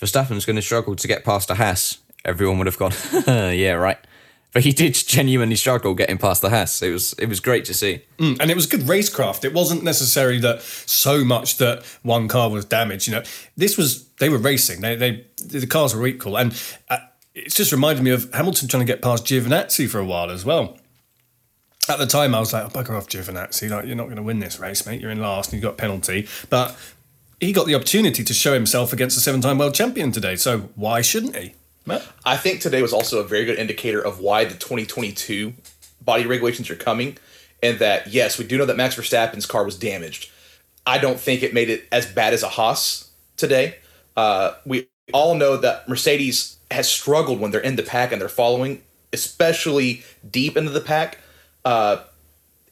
Verstappen's going to struggle to get past a Haas, everyone would have gone, yeah, right. But he did genuinely struggle getting past the Haas. It was it was great to see. Mm, and it was good racecraft. It wasn't necessarily that so much that one car was damaged. You know, this was they were racing. They they the cars were equal, and uh, it's just reminded me of Hamilton trying to get past Giovinazzi for a while as well. At the time, I was like, oh, "Bugger off, Giovinazzi! Like you're not going to win this race, mate. You're in last, and you've got penalty." But he got the opportunity to show himself against a seven-time world champion today. So why shouldn't he? I think today was also a very good indicator of why the 2022 body regulations are coming, and that yes, we do know that Max Verstappen's car was damaged. I don't think it made it as bad as a Haas today. Uh, we all know that Mercedes has struggled when they're in the pack and they're following, especially deep into the pack. Uh,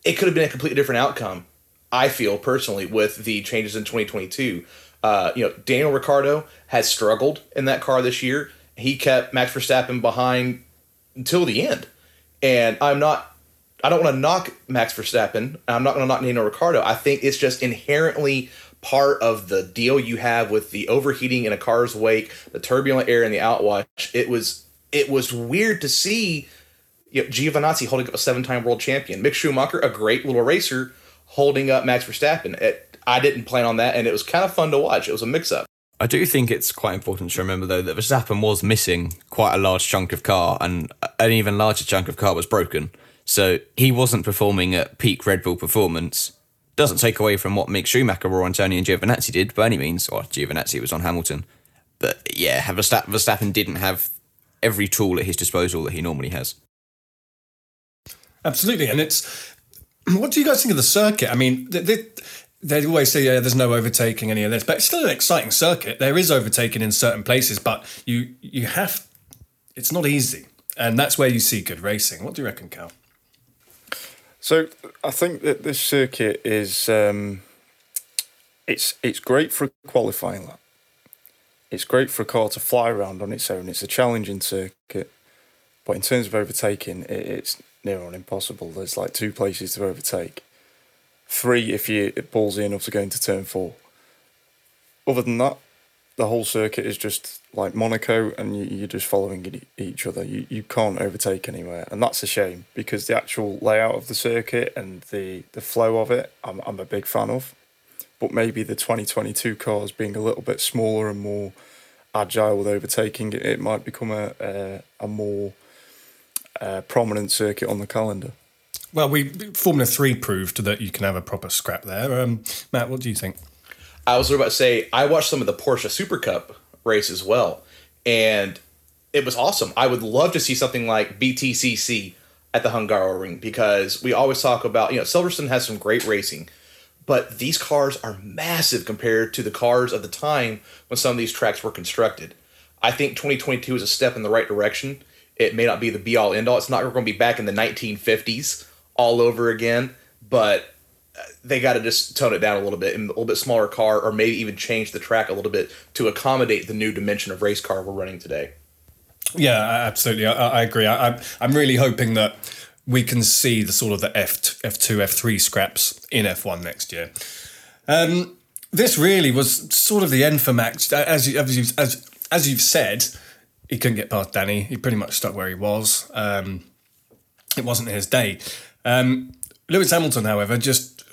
it could have been a completely different outcome. I feel personally with the changes in 2022. Uh, you know, Daniel Ricciardo has struggled in that car this year. He kept Max Verstappen behind until the end, and I'm not. I don't want to knock Max Verstappen. I'm not going to knock Nino Ricciardo. I think it's just inherently part of the deal you have with the overheating in a car's wake, the turbulent air in the outwash. It was it was weird to see you know, Giovinazzi holding up a seven-time world champion, Mick Schumacher, a great little racer, holding up Max Verstappen. It, I didn't plan on that, and it was kind of fun to watch. It was a mix-up. I do think it's quite important to remember though that Verstappen was missing quite a large chunk of car, and an even larger chunk of car was broken. So he wasn't performing at peak Red Bull performance. Doesn't take away from what Mick Schumacher or Antonio Giovinazzi did by any means, or Giovinazzi was on Hamilton. But yeah, Verstappen, didn't have every tool at his disposal that he normally has. Absolutely, and it's what do you guys think of the circuit? I mean, they always say yeah, there's no overtaking any of this, but it's still an exciting circuit. There is overtaking in certain places, but you you have it's not easy, and that's where you see good racing. What do you reckon, Cal? So I think that this circuit is um, it's it's great for a qualifying lap. It's great for a car to fly around on its own. It's a challenging circuit, but in terms of overtaking, it, it's near on impossible. There's like two places to overtake, three if you it ballsy enough to go into turn four. Other than that, the whole circuit is just like Monaco, and you, you're just following each other. You you can't overtake anywhere, and that's a shame because the actual layout of the circuit and the the flow of it, I'm I'm a big fan of. But maybe the 2022 cars being a little bit smaller and more agile with overtaking, it, it might become a a, a more uh, prominent circuit on the calendar. Well, we Formula Three proved that you can have a proper scrap there. Um, Matt, what do you think? I was about to say I watched some of the Porsche Super Cup race as well, and it was awesome. I would love to see something like BTCC at the Hungaroring because we always talk about you know Silverstone has some great racing, but these cars are massive compared to the cars of the time when some of these tracks were constructed. I think 2022 is a step in the right direction. It may not be the be all end all. It's not going to be back in the 1950s all over again, but uh, they got to just tone it down a little bit in a little bit smaller car, or maybe even change the track a little bit to accommodate the new dimension of race car we're running today. Yeah, absolutely. I, I agree. I, I'm I'm really hoping that we can see the sort of the F F2 F3 scraps in F1 next year. Um, this really was sort of the end for Max, as you, as you, as as you've said. He couldn't get past Danny. He pretty much stuck where he was. Um, it wasn't his day. Um, Lewis Hamilton, however, just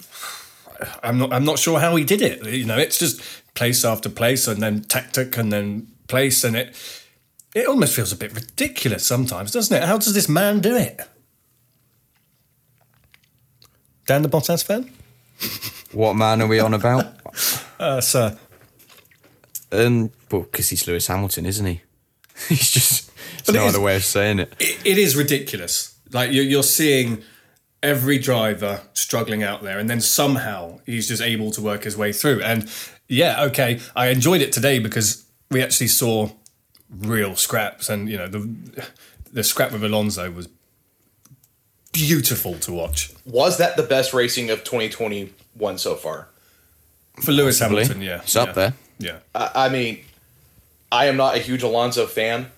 I'm not I'm not sure how he did it. You know, it's just place after place, and then tactic, and then place, and it it almost feels a bit ridiculous sometimes, doesn't it? How does this man do it? Dan the Bottas fan? What man are we on about? uh, sir. Um, well, because he's Lewis Hamilton, isn't he? he's just. It's no other way of saying it. it. It is ridiculous. Like you're, you're seeing every driver struggling out there, and then somehow he's just able to work his way through. And yeah, okay, I enjoyed it today because we actually saw real scraps, and you know the the scrap with Alonso was beautiful to watch. Was that the best racing of 2021 so far? For Lewis Possibly. Hamilton, yeah. It's up there. Yeah. I, I mean, I am not a huge Alonso fan,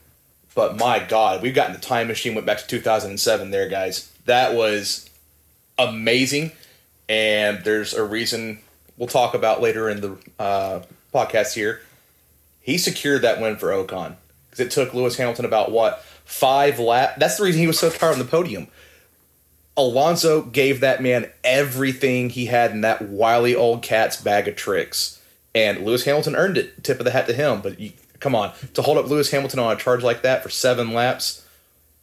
but my God, we've gotten the time machine, went back to 2007 there, guys. That was amazing. And there's a reason we'll talk about later in the uh, podcast here. He secured that win for Ocon because it took Lewis Hamilton about what five laps. That's the reason he was so far on the podium. Alonso gave that man everything he had in that wily old cat's bag of tricks, and Lewis Hamilton earned it. Tip of the hat to him. But you, come on, to hold up Lewis Hamilton on a charge like that for seven laps,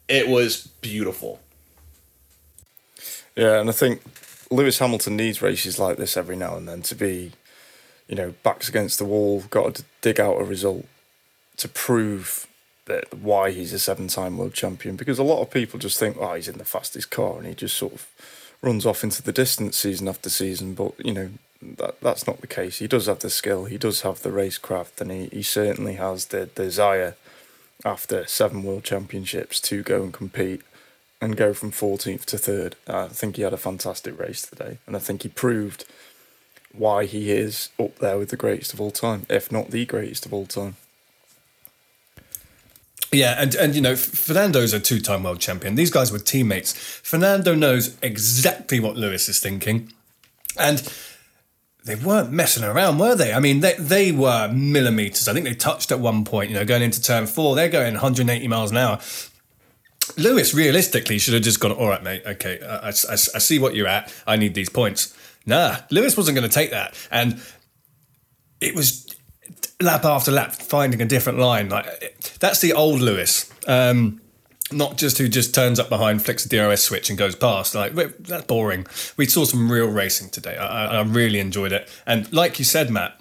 it was beautiful. Yeah, and I think Lewis Hamilton needs races like this every now and then to be, you know, backs against the wall, got to dig out a result to prove that why he's a seven-time world champion. Because a lot of people just think, oh, he's in the fastest car, and he just sort of runs off into the distance season after season. But you know, that that's not the case. He does have the skill, he does have the racecraft, and he, he certainly has the desire after seven world championships to go and compete and go from 14th to third. Uh, I think he had a fantastic race today, and I think he proved why he is up there with the greatest of all time, if not the greatest of all time. Yeah, and, and you know, Fernando's a two time world champion. These guys were teammates. Fernando knows exactly what Lewis is thinking. And they weren't messing around, were they? I mean, they, they were millimeters. I think they touched at one point, you know, going into turn four, they're going 180 miles an hour. Lewis realistically should have just gone, all right, mate, okay, I, I, I see what you're at. I need these points. Nah, Lewis wasn't going to take that. And it was lap after lap finding a different line. Like that's the old Lewis. Um, not just who just turns up behind, flicks a DRS switch and goes past. Like that's boring. We saw some real racing today. I, I really enjoyed it. And like you said, Matt,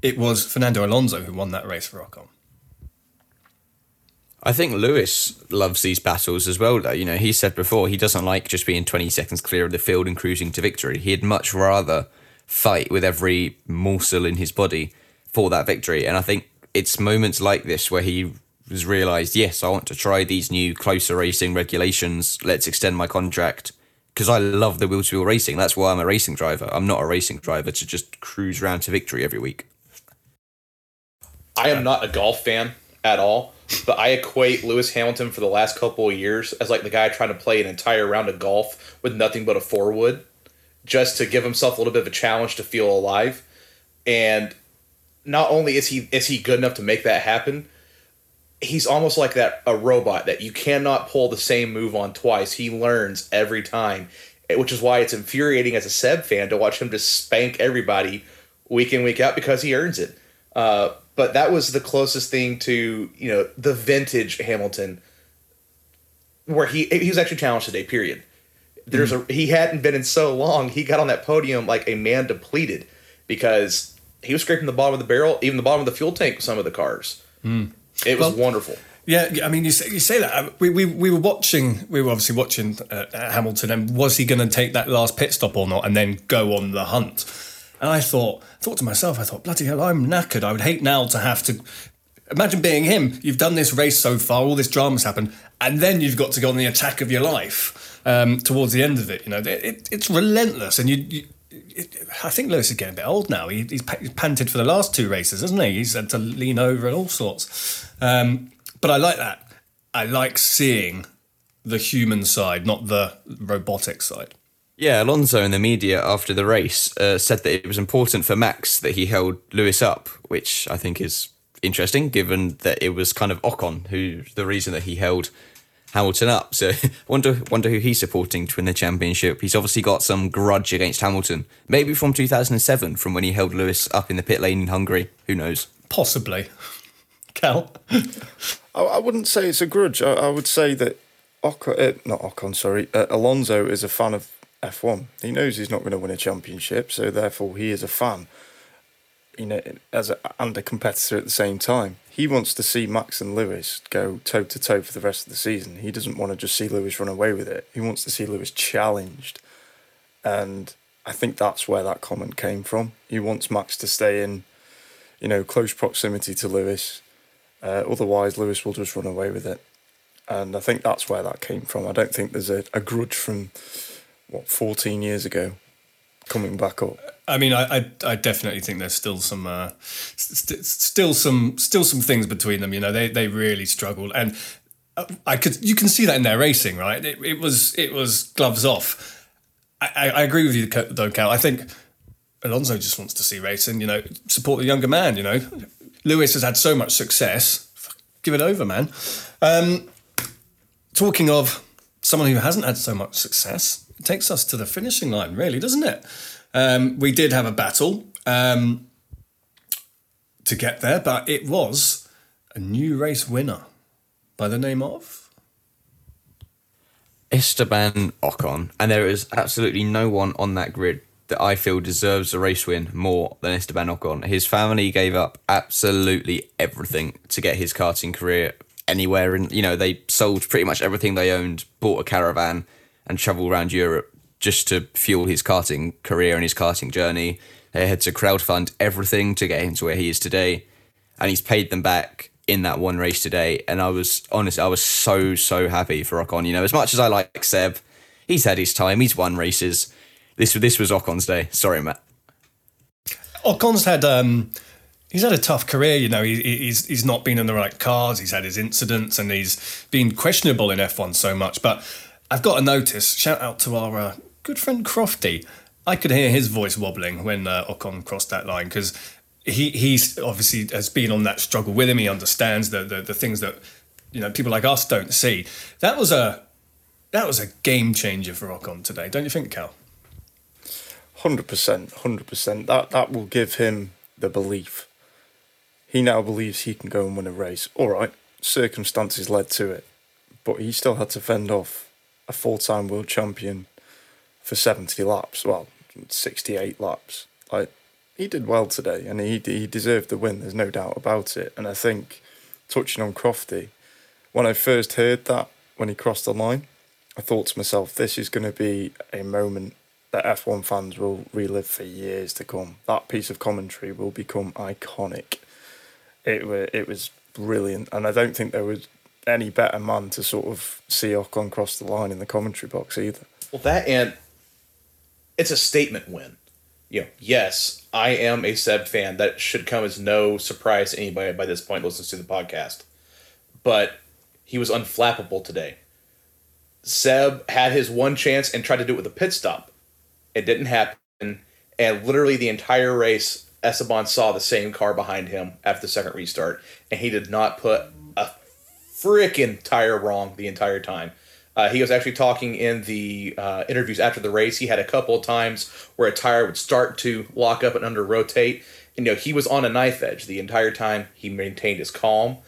it was Fernando Alonso who won that race for Ocon. I think Lewis loves these battles as well, though. You know, he said before he doesn't like just being 20 seconds clear of the field and cruising to victory. He'd much rather fight with every morsel in his body for that victory. And I think it's moments like this where he has realised, yes, I want to try these new closer racing regulations. Let's extend my contract because I love the wheel to wheel racing. That's why I'm a racing driver. I'm not a racing driver to just cruise around to victory every week. I am not a golf fan at all, but I equate Lewis Hamilton for the last couple of years as like the guy trying to play an entire round of golf with nothing but a four wood just to give himself a little bit of a challenge to feel alive. And not only is he is he good enough to make that happen, he's almost like that a robot that you cannot pull the same move on twice. He learns every time, which is why it's infuriating as a Seb fan to watch him just spank everybody week in week out because he earns it. Uh, but that was the closest thing to you know the vintage Hamilton, where he he was actually challenged today. Period. There's a he hadn't been in so long. He got on that podium like a man depleted because he was scraping the bottom of the barrel, even the bottom of the fuel tank with some of the cars. Mm. It was Well- wonderful. Yeah, I mean, you say, you say that. Uh, We, we, we were watching, we were obviously watching uh, Hamilton, and was he going to take that last pit stop or not, and then go on the hunt? And I thought, thought to myself, I thought, bloody hell, I'm knackered. I would hate now to have to. Imagine being him. You've done this race so far, all this drama's happened, and then you've got to go on the attack of your life um, towards the end of it. You know, it, it, it's relentless, and you. you it, I think Lewis is getting a bit old now. He, he's panted for the last two races, hasn't he? He's had to lean over and all sorts. Um, but I like that. I like seeing the human side, not the robotic side. Yeah, Alonso in the media after the race uh, said that it was important for Max that he held Lewis up, which I think is interesting, given that it was kind of Ocon who the reason that he held Hamilton up. So wonder wonder who he's supporting to win the championship. He's obviously got some grudge against Hamilton, maybe from 2007, from when he held Lewis up in the pit lane in Hungary. Who knows? Possibly. Cal? I, I wouldn't say it's a grudge. I, I would say that Ocon, uh, not Ocon, sorry, uh, Alonso is a fan of F1. He knows he's not going to win a championship, so therefore he is a fan. You know, as a, and a competitor at the same time. He wants to see Max and Lewis go toe to toe for the rest of the season. He doesn't want to just see Lewis run away with it. He wants to see Lewis challenged, and I think that's where that comment came from. He wants Max to stay in, you know, close proximity to Lewis. Uh, otherwise, Lewis will just run away with it. And I think that's where that came from. I don't think there's a, a grudge from, what, 14 years ago coming back up. I mean, I, I, I definitely think there's still some, uh, st- still some, still some things between them. You know, they they really struggled, and uh, I could, you can see that in their racing, right? It, it was, it was gloves off. I, I, I agree with you, though, Cal. I think Alonso just wants to see racing. You know, support the younger man. You know, Lewis has had so much success. Give it over, man. Um, talking of someone who hasn't had so much success, takes us to the finishing line, really, doesn't it? Um, we did have a battle um, to get there, but it was a new race winner by the name of. Esteban Ocon, and there is absolutely no one on that grid that I feel deserves a race win more than Esteban Ocon. His family gave up absolutely everything to get his karting career anywhere, and you know they sold pretty much everything they owned, bought a caravan, and travelled around Europe just to fuel his karting career and his karting journey. They had to crowdfund everything to get him to where he is today, and he's paid them back in that one race today. And I was honest, I was so so happy for Ocon. You know, as much as I like Seb, he's had his time. He's won races. This this was Ocon's day. Sorry, Matt. Ocon's had um, he's had a tough career. You know, he, he's he's not been in the right cars. He's had his incidents, and he's been questionable in F1 so much. But I've got a notice. Shout out to our uh, good friend Crofty. I could hear his voice wobbling when uh, Ocon crossed that line because he he's obviously has been on that struggle with him. He understands the, the the things that you know people like us don't see. That was a that was a game changer for Ocon today, don't you think, Cal? Hundred percent, hundred percent. That that will give him the belief. He now believes he can go and win a race. All right, circumstances led to it, but he still had to fend off a full time world champion for seventy laps. Well, sixty-eight laps. Like he did well today, and he he deserved the win. There's no doubt about it. And I think touching on Crofty, when I first heard that when he crossed the line, I thought to myself, this is going to be a moment that F1 fans will relive for years to come. That piece of commentary will become iconic. It it was brilliant, and I don't think there was any better man to sort of see Ocon cross the line in the commentary box either. Well, that and it's a statement win. You know, yes, I am a Seb fan. That should come as no surprise to anybody by this point listens to the podcast. But he was unflappable today. Seb had his one chance and tried to do it with a pit stop. It didn't happen. And literally the entire race, Esteban saw the same car behind him after the second restart. And he did not put freaking tire wrong the entire time. Uh, he was actually talking in the uh, interviews after the race. He had a couple of times where a tire would start to lock up and under rotate, And, you know, he was on a knife edge the entire time. He maintained his calm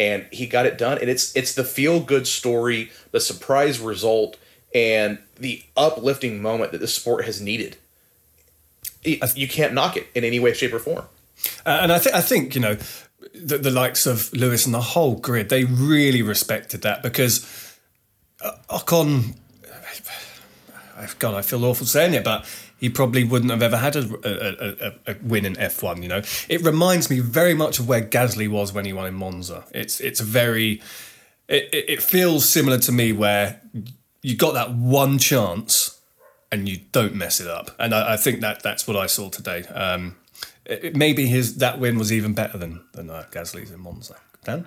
and he got it done. And it's it's the feel good story, the surprise result, and the uplifting moment that the sport has needed. It- you can't knock it in any way, shape, or form. Uh, and I think I think you know the, the likes of Lewis and the whole grid they really respected that because uh, Ocon, God I feel awful saying it, but he probably wouldn't have ever had a, a, a, a win in F1. You know, it reminds me very much of where Gasly was when he won in Monza. It's it's very it, it it feels similar to me where you got that one chance and you don't mess it up. And I, I think that that's what I saw today. Um, maybe his that win was even better than than uh, Gasly's in Monza. Dan,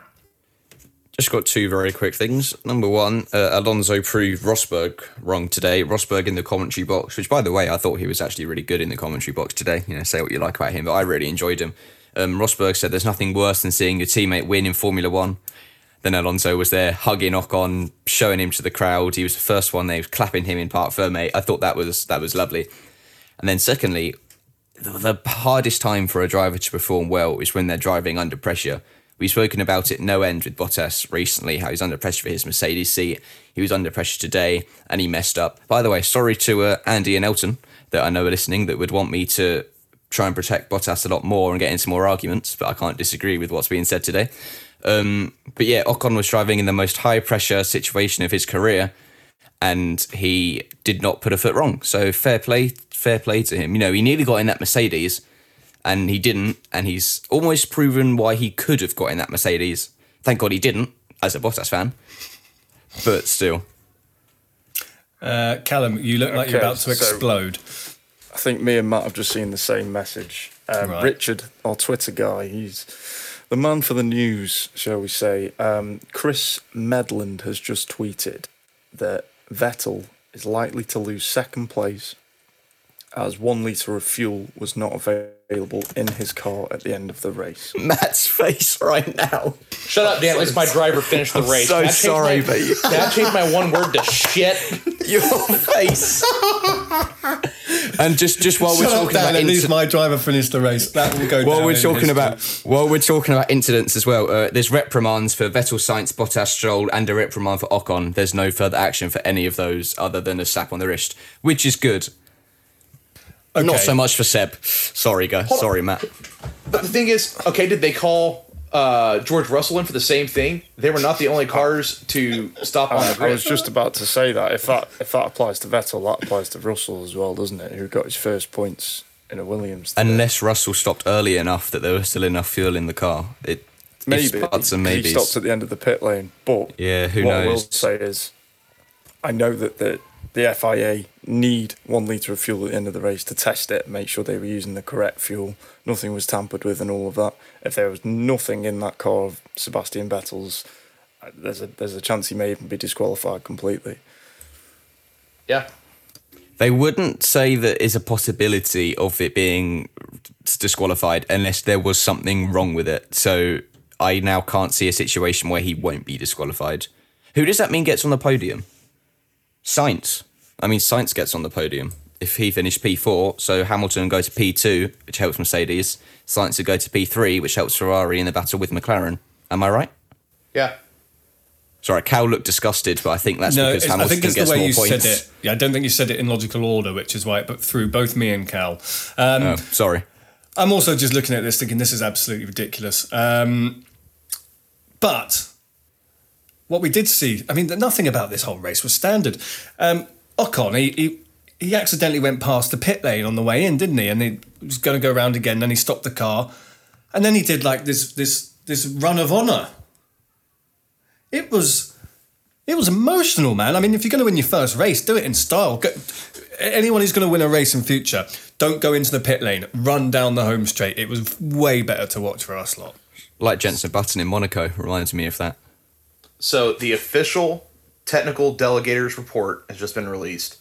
Just got two very quick things. Number one, uh, Alonso proved Rosberg wrong today. Rosberg in the commentary box, which by the way, I thought he was actually really good in the commentary box today. You know, say what you like about him, but I really enjoyed him. Um, Rosberg said there's nothing worse than seeing your teammate win in Formula One. Then Alonso was there hugging Ocon, showing him to the crowd. He was the first one. They were clapping him in Parc Ferme. I thought that was that was lovely. And then secondly, the, hardest time for a driver to perform well is when they're driving under pressure. We've spoken about it no end with Bottas recently, how he's under pressure for his Mercedes seat. He was under pressure today and he messed up. By the way, sorry to uh, Andy and Elton that I know are listening that would want me to try and protect Bottas a lot more and get into more arguments, but I can't disagree with what's being said today. Um, but yeah, Ocon was driving in the most high pressure situation of his career and he did not put a foot wrong. So fair play, fair play to him. You know, he nearly got in that Mercedes, and he didn't, and he's almost proven why he could have got in that Mercedes. Thank God he didn't, as a Bottas fan. But still, uh, Callum, you look like you're about to so- explode. I think me and Matt have just seen the same message. Um, Right. Richard, our Twitter guy, he's the man for the news, shall we say. Um, Chris Medland has just tweeted that Vettel is likely to lose second place as one litre of fuel was not available in his car at the end of the race. Matt's face right now. Shut up, Dan. At least my driver finished the I'm race. so Can I sorry, my, but you- Can I change my one word to shit? Your face. and just just while we're Shut talking about at least inci- my driver finished the race. That will go. while we're in talking history. about while we're talking about incidents as well, uh, there's reprimands for Vettel, Sainz, Bottas, Stroll, and a reprimand for Ocon. There's no further action for any of those other than a slap on the wrist, which is good. Not so much for Seb. Sorry, guys. Sorry, Matt. But the thing is, okay, did they call uh, George Russell in for the same thing? They were not the only cars to stop on I, the I was just about to say that if that if that applies to Vettel, that applies to Russell as well, doesn't it? Who got his first points in a Williams? today. Unless Russell stopped early enough that there was still enough fuel in the car. It maybe ifs, buts, and 'cause maybes. he stopped at the end of the pit lane. But Yeah, who what I will knows? say is, I know that the the FIA need one litre of fuel at the end of the race to test it, make sure they were using the correct fuel, nothing was tampered with, and all of that. If there was nothing in that car of Sebastian Vettel's, uh, there's a there's a chance he may even be disqualified completely. yeah. They wouldn't say that is a possibility of it being disqualified unless there was something wrong with it. So I now can't see a situation where he won't be disqualified. Who does that mean gets on the podium? Sainz. I mean, Sainz gets on the podium if he finished P4. So Hamilton would go to P2, which helps Mercedes. Sainz would go to P3, which helps Ferrari in the battle with McLaren. Am I right? Yeah. Sorry, Cal looked disgusted, but I think that's no, because it's- I Hamilton think it's the gets way more you points. said it. Yeah, I don't think you said it in logical order, which is why it but through both me and Cal. Um, Oh, sorry. I'm also just looking at this thinking this is absolutely ridiculous. Um, but what we did see, I mean, nothing about this whole race was standard. Um, Ocon, he, he he accidentally went past the pit lane on the way in, didn't he? And he was going to go around again. Then he stopped the car, and then he did like this this this run of honor. It was it was emotional, man. I mean, if you're going to win your first race, do it in style. Go, anyone who's going to win a race in future, don't go into the pit lane. Run down the home straight. It was way better to watch for us lot. Like Jensen Button in Monaco reminds me of that. So the official technical delegate's report has just been released.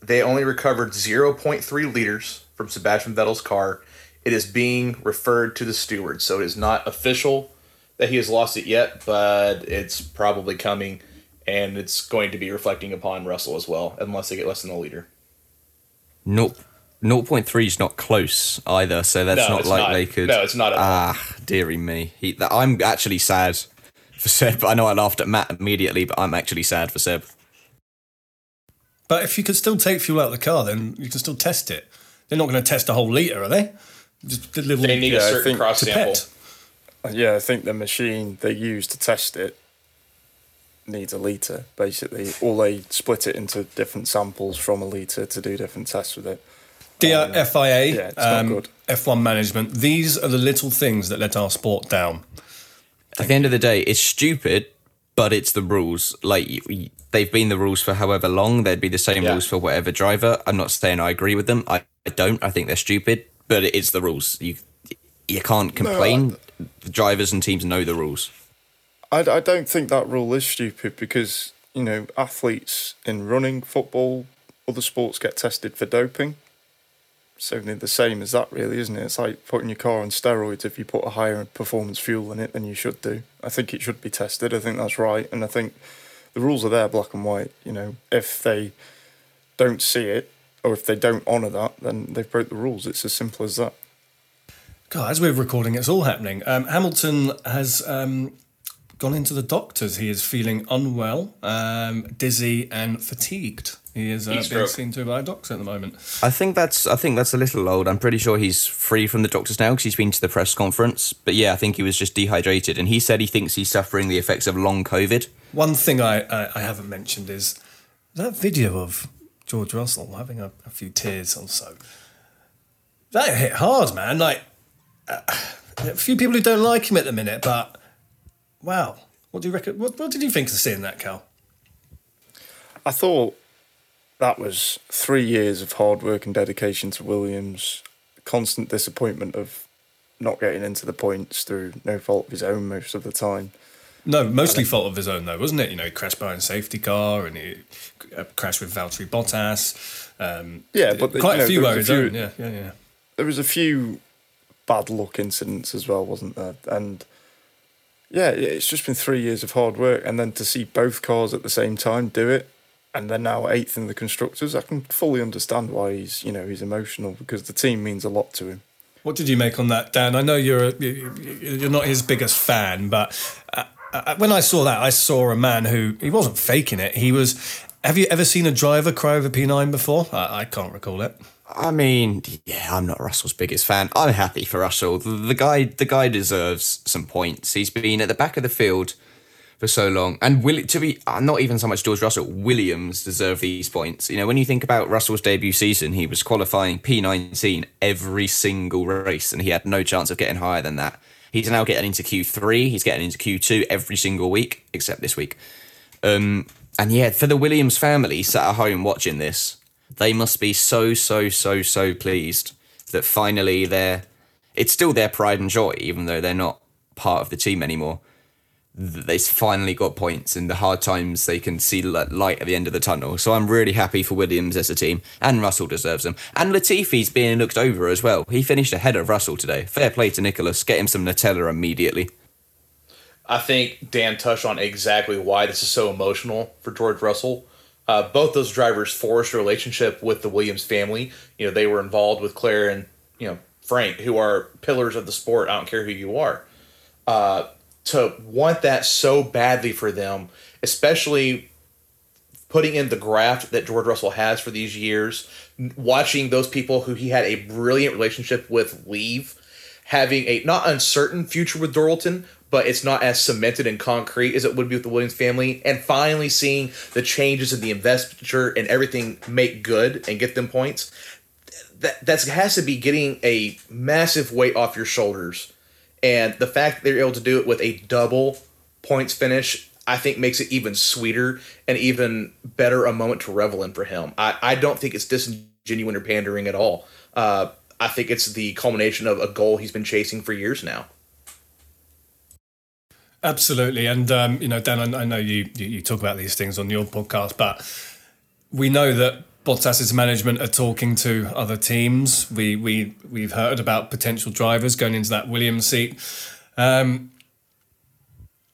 They only recovered 0.3 liters from Sebastian Vettel's car. It is being referred to the steward, so it is not official that he has lost it yet, but it's probably coming, and it's going to be reflecting upon Russell as well, unless they get less than a liter. Nope. 0.3 is not close either, so that's No, not like not. they could. No, it's not. Ah, dearie me. He, that, I'm actually sad for Seb. I know I laughed at Matt immediately, but I'm actually sad for Seb. But if you could still take fuel out of the car, then you can still test it. They're not going to test a whole litre, are they? Just a little. They need a Yeah, I certain think- cross sample. Pipette. Uh, yeah, I think the machine they use to test it needs a litre, basically. Or they split it into different samples from a litre to do different tests with it. Dear FIA, um, yeah, um. F1 management, these are the little things that let our sport down. At the end of the day, it's stupid, but it's the rules. Like they've been the rules for however long. They'd be the same Yeah. rules for whatever driver. I'm not saying I agree with them. I, I don't. I think they're stupid, but it's the rules. You you can't complain. the drivers and teams know the rules. I, I don't think that rule is stupid because, you know, athletes in running, football, other sports get tested for doping. They're the same as that, really, isn't it? It's like putting your car on steroids. If you put a higher performance fuel in it than you should do, I think it should be tested. I think that's right, and I think the rules are there, black and white. You know, if they don't see it or if they don't honour that, then they've broke the rules. It's as simple as that. God, as we're recording, it's all happening. Um, Hamilton has um, gone into the doctors. He is feeling unwell, um, dizzy, and fatigued. He is uh, being seen to by a doctor at the moment. I think that's I think that's a little old. I'm pretty sure he's free from the doctors now because he's been to the press conference. But yeah, I think he was just dehydrated, and he said he thinks he's suffering the effects of long COVID. One thing I, I, I haven't mentioned is that video of George Russell having a, a few tears or so. That hit hard, man. Like uh, a few people who don't like him at the minute, but wow, what do you reckon? What, what did you think of seeing that, Cal? I thought that was three years of hard work and dedication to Williams, constant disappointment of not getting into the points through no fault of his own most of the time. No, mostly fault of his own, though, wasn't it? You know, he crashed behind a safety car and he uh, crashed with Valtteri Bottas. Um, Yeah, but quite you know, a few were his few- own. Yeah, yeah, yeah. There was a few bad luck incidents as well, wasn't there? And yeah, it's just been three years of hard work, and then to see both cars at the same time do it, and they're now eighth in the constructors. I can fully understand why he's you know he's emotional because the team means a lot to him. What did you make on that, Dan? I know you're a, you- you- you're not his biggest fan, but uh, uh, when I saw that, I saw a man who he wasn't faking it. He was. Have you ever seen a driver cry over P9 before? I, I can't recall it. I mean, yeah, I'm not Russell's biggest fan. I'm happy for Russell. The, the guy, the guy deserves some points. He's been at the back of the field for so long, and will it to be uh, not even so much George Russell. Williams deserve these points. You know, when you think about Russell's debut season, he was qualifying P19 every single race, and he had no chance of getting higher than that. He's now getting into Q3. He's getting into Q2 every single week, except this week. Um, and yeah, for the Williams family sat at home watching this, they must be so, so, so, so pleased that finally they're. It's still their pride and joy, even though they're not part of the team anymore. Th- They finally got points in the hard times. They can see light at the end of the tunnel. So I'm really happy for Williams as a team, and Russell deserves them. And Latifi's being looked over as well. He finished ahead of Russell today. Fair play to Nicholas. Get him some Nutella immediately. I think Dan touched on exactly why this is so emotional for George Russell. Uh, both those drivers forged a relationship with the Williams family. You know, they were involved with Claire and you know Frank, who are pillars of the sport. I don't care who you are. Uh, to want that so badly for them, especially putting in the graft that George Russell has for these years, watching those people who he had a brilliant relationship with leave, having a not uncertain future with Dorilton, but it's not as cemented and concrete as it would be with the Williams family, and finally seeing the changes in the investiture and everything make good and get them points. That that has to be getting a massive weight off your shoulders, and the fact that they're able to do it with a double points finish, I think makes it even sweeter and even better a moment to revel in for him. I, I don't think it's disingenuous or pandering at all. Uh, I think it's the culmination of a goal he's been chasing for years now. Absolutely, and um, you know, Dan, I, I know you, you you talk about these things on your podcast, but we know that Bottas's management are talking to other teams. We we we've heard about potential drivers going into that Williams seat. Um,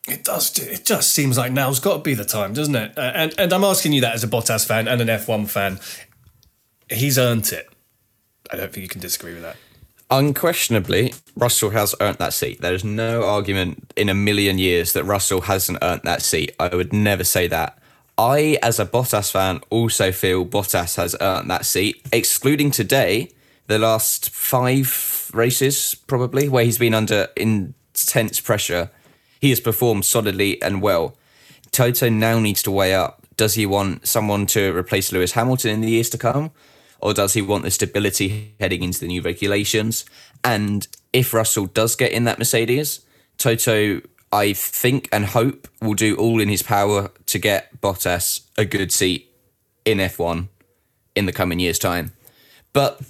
it does. It just seems like now's got to be the time, doesn't it? And and I'm asking you that as a Bottas fan and an F1 fan. He's earned it. I don't think you can disagree with that. Unquestionably, Russell has earned that seat. There is no argument in a million years that Russell hasn't earned that seat. I would never say that. I, as a Bottas fan, also feel Bottas has earned that seat, excluding today, the last five races, probably, where he's been under intense pressure. He has performed solidly and well. Toto now needs to weigh up does he want someone to replace Lewis Hamilton in the years to come? Or does he want the stability heading into the new regulations? And if Russell does get in that Mercedes, Toto, I think and hope, will do all in his power to get Bottas a good seat in F1 in the coming years' time. But,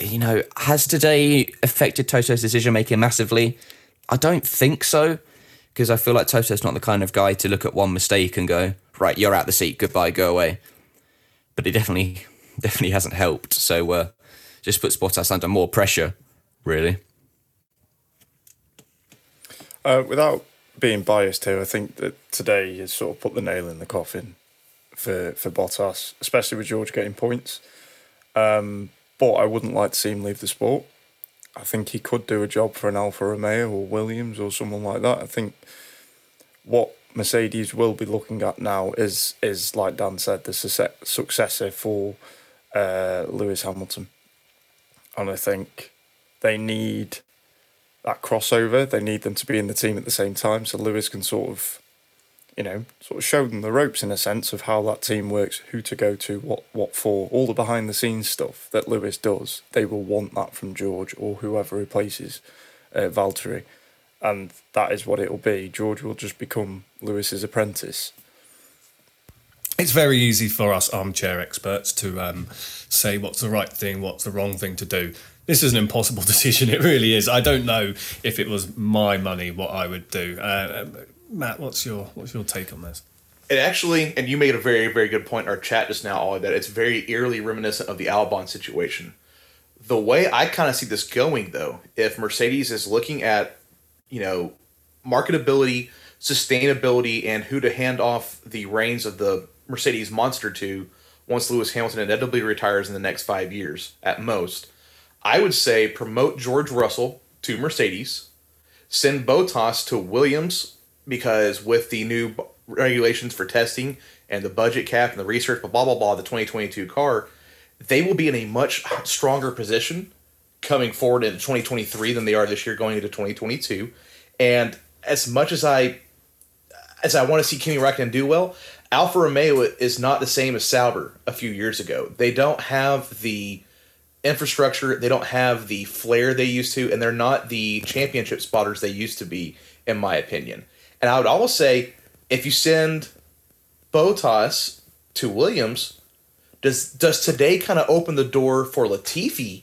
you know, has today affected Toto's decision making massively? I don't think so, because I feel like Toto's not the kind of guy to look at one mistake and go, right, you're out the seat, goodbye, go away. But it definitely, definitely hasn't helped. So uh, just puts Bottas under more pressure, really. Uh, without being biased here, I think that today has sort of put the nail in the coffin for for Bottas, especially with George getting points. Um, but I wouldn't like to see him leave the sport. I think he could do a job for an Alfa Romeo or Williams or someone like that. I think what Mercedes will be looking at now is is like Dan said the successor for uh, Lewis Hamilton, and I think they need that crossover. They need them to be in the team at the same time, so Lewis can sort of, you know, sort of show them the ropes in a sense of how that team works, who to go to, what what for, all the behind the scenes stuff that Lewis does. They will want that from George or whoever replaces uh, Valtteri and that is what it'll be. George will just become Lewis's apprentice. It's very easy for us armchair experts to um, say what's the right thing, what's the wrong thing to do. This is an impossible decision. It really is. I don't know if it was my money what I would do. Uh, Matt, what's your what's your take on this? It actually, and you made a very very good point in our chat just now, Ollie, that it's very eerily reminiscent of the Albon situation. The way I kind of see this going, though, if Mercedes is looking at you know, marketability, sustainability, and who to hand off the reins of the Mercedes monster to once Lewis Hamilton inevitably retires in the next five years at most. I would say promote George Russell to Mercedes, send Bottas to Williams because with the new regulations for testing and the budget cap and the research, blah blah blah, the 2022 car, they will be in a much stronger position coming forward into 2023 than they are this year going into 2022. And as much as I as I want to see Kimi Räikkönen do well, Alfa Romeo is not the same as Sauber a few years ago. They don't have the infrastructure, they don't have the flair they used to, and they're not the championship spotters they used to be, in my opinion. And I would almost say if you send Bottas to Williams, does does today kind of open the door for Latifi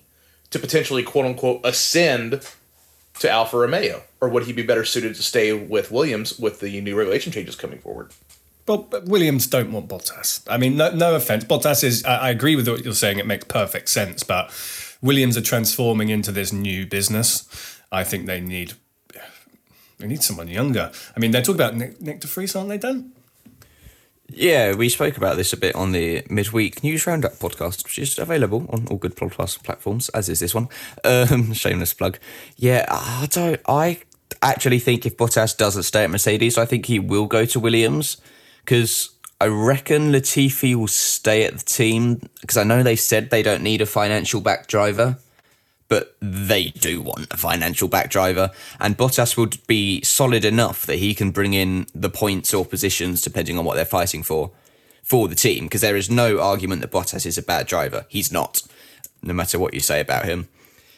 to potentially quote unquote ascend to Alfa Romeo? Or would he be better suited to stay with Williams with the new regulation changes coming forward? Well, Williams don't want Bottas. I mean, no, no offense. Bottas is, I, I agree with what you're saying, it makes perfect sense, but Williams are transforming into this new business. I think they need they need someone younger. I mean, they're talking about Nick, Nick De aren't they, Dan? Yeah, we spoke about this a bit on the midweek news roundup podcast, which is available on all good podcast platforms, as is this one. Um, shameless plug. Yeah, I don't. I actually think if Bottas doesn't stay at Mercedes, I think he will go to Williams because I reckon Latifi will stay at the team because I know they said they don't need a financial back driver but they do want a financial back driver. And Bottas would be solid enough that he can bring in the points or positions, depending on what they're fighting for, for the team. Because there is no argument that Bottas is a bad driver. He's not, no matter what you say about him.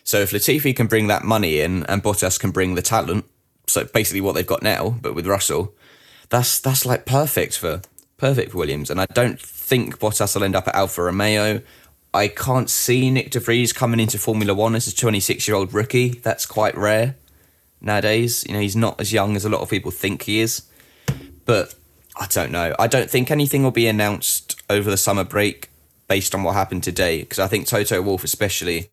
So if Latifi can bring that money in and Bottas can bring the talent, so basically what they've got now, but with Russell, that's that's like perfect for perfect for Williams. And I don't think Bottas will end up at Alfa Romeo. I can't see Nick De Vries coming into Formula One as a 26 year old rookie. That's quite rare nowadays. You know, he's not as young as a lot of people think he is. But I don't know. I don't think anything will be announced over the summer break based on what happened today. Because I think Toto Wolff, especially,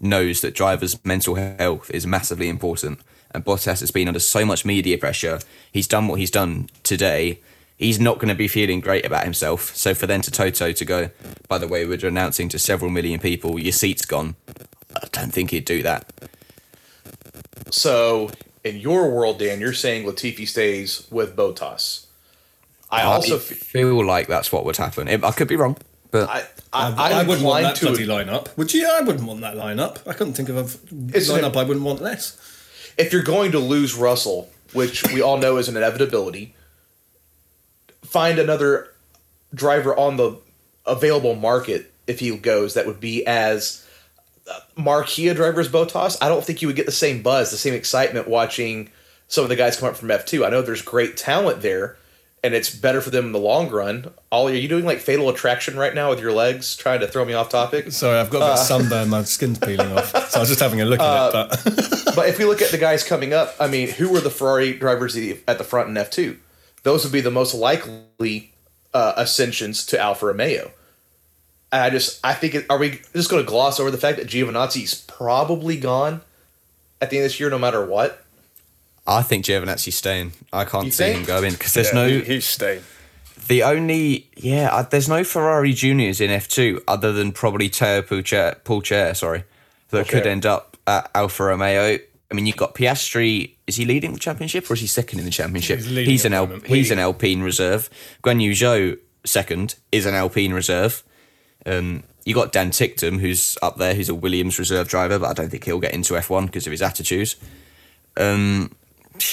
knows that drivers' mental health is massively important. And Bottas has been under so much media pressure. He's done what he's done today he's not going to be feeling great about himself. So for then to Toto to go, by the way, we're announcing to several million people, your seat's gone. I don't think he'd do that. So, in your world, Dan, you're saying Latifi stays with Bottas. I also f- feel like that's what would happen. I could be wrong, but I, I, I, I wouldn't want that to- bloody lineup. Would you? I wouldn't want that lineup. I couldn't think of a Isn't it- lineup I wouldn't want less. If you're going to lose Russell, which we all know is an inevitability, find another driver on the available market if he goes that would be as uh, marquee a driver as Bottas. I don't think you would get the same buzz, the same excitement watching some of the guys come up from F2. I know there's great talent there, and it's better for them in the long run. Ollie, are you doing like fatal attraction right now with your legs, trying to throw me off topic? Sorry, I've got a bit of Uh, sunburn. My skin's peeling off, so I was just having a look at it. But but if we look at the guys coming up, I mean, who were the Ferrari drivers at the front in F two? Those would be the most likely uh, ascensions to Alfa Romeo. And I just, I think, it, are we just going to gloss over the fact that Giovinazzi's probably gone at the end of this year, no matter what? I think Giovinazzi's staying. I can't You see think? him going because there's Yeah, no. he's staying. The only yeah, uh, there's no Ferrari juniors in F2 other than probably Theo Pourchaire, Pulcher sorry, that could end up at Alfa Romeo. I mean, you've got Piastri. Is he leading the championship or is he second in the championship? He's at an Al- he's an Alpine reserve. Guan Yu Zhou second is an Alpine reserve. Um, you got Dan Ticktum who's up there, who's a Williams reserve driver, but I don't think he'll get into F1 because of his attitudes. Um,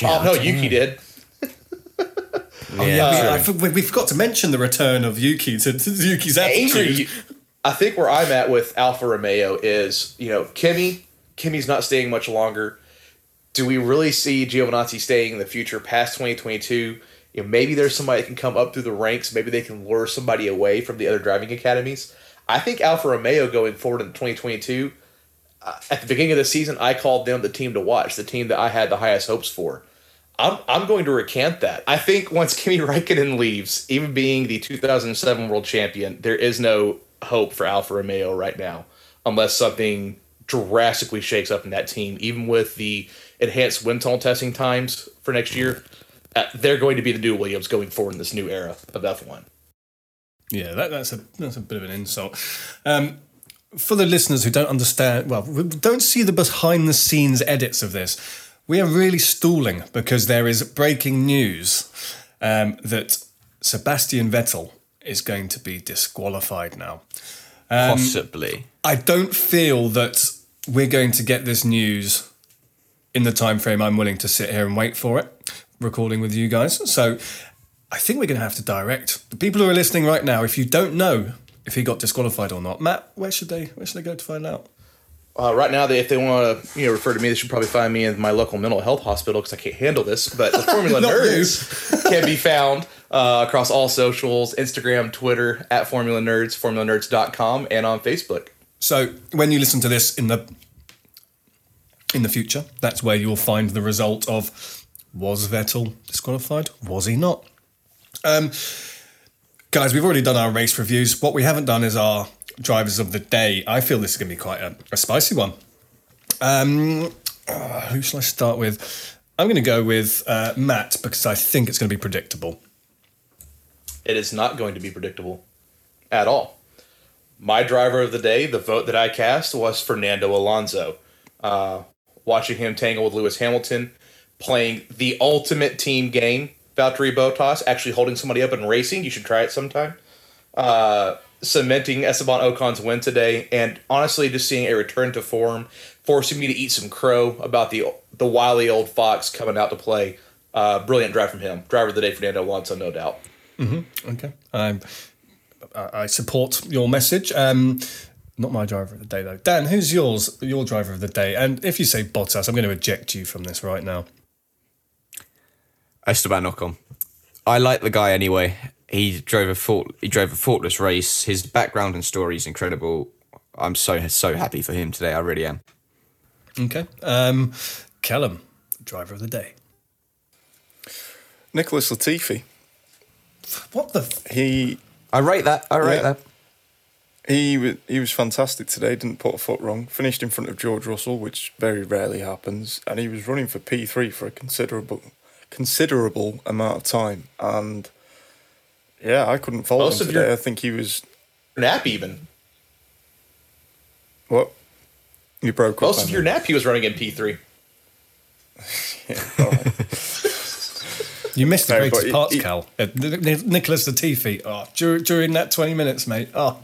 yeah, oh no, Yuki know. did. oh, yeah, true. we, I, we, we forgot to mention the return of Yuki to, to Yuki's attitude. Angry. I think where I'm at with Alfa Romeo is, you know, Kimi. Kimi's not staying much longer. Do we really see Giovinazzi staying in the future past 2022? You know, maybe there's somebody that can come up through the ranks. Maybe they can lure somebody away from the other driving academies. I think Alfa Romeo going forward in 2022. At the beginning of the season, I called them the team to watch, the team that I had the highest hopes for. I'm, I'm going to recant that. I think once Kimi Raikkonen leaves, even being the 2007 world champion, there is no hope for Alfa Romeo right now, unless something drastically shakes up in that team. Even with the enhanced wind tunnel testing times for next year, uh, they're going to be the new Williams going forward in this new era of F1. Yeah, that, that's a that's a bit of an insult. Um, for the listeners who don't understand, well, don't see the behind the scenes edits of this, we are really stalling because there is breaking news um, that Sebastian Vettel is going to be disqualified now. Um, Possibly. I don't feel that we're going to get this news in the time frame I'm willing to sit here and wait for it, recording with you guys. So I think we're going to have to direct the people who are listening right now. If you don't know if he got disqualified or not, Matt, where should they where should they go to find out? Uh, right now, they, if they want to, you know, refer to me, they should probably find me in my local mental health hospital because I can't handle this. But the Formula Nerds can be found uh, across all socials: Instagram, Twitter at Formula Nerds, FormulaNerds.com, and on Facebook. So when you listen to this in the in the future, that's where you'll find the result of was Vettel disqualified? Was he not? Um, guys, we've already done our race reviews. What we haven't done is our drivers of the day. I feel this is going to be quite a, a spicy one. Um, uh, who shall I start with? I'm going to go with uh, Matt because I think it's going to be predictable. It is not going to be predictable at all. My driver of the day, the vote that I cast was Fernando Alonso. Uh, watching him tangle with Lewis Hamilton, playing the ultimate team game, Valtteri Bottas, actually holding somebody up and racing. You should try it sometime. Uh, cementing Esteban Ocon's win today, and honestly, just seeing a return to form, forcing me to eat some crow about the the wily old fox coming out to play. Uh, brilliant drive from him. Driver of the day, Fernando Alonso, no doubt. Mm-hmm. Okay. Um, I I support your message. Um, not my driver of the day, though. Dan, who's yours? Your driver of the day? And if you say Bottas, I'm going to eject you from this right now. Esteban Ocon. I like the guy anyway. He drove a fault, he drove a faultless race. His background and story is incredible. I'm so so happy for him today. I really am. Okay. Um, Callum, driver of the day. Nicholas Latifi. What the? F- He. I rate that. I rate Yeah. that. He was he was fantastic today. Didn't put a foot wrong. Finished in front of George Russell, which very rarely happens, and he was running for P three for a considerable considerable amount of time. And yeah, I couldn't follow Most him of today. your- I think he was Nap even. what? You broke Most up. of your nap he was running in P3. You missed the No, greatest parts, he- Cal. Uh, N- N- Nicholas Latifi. Oh, during, during that 20 minutes, mate. Oh,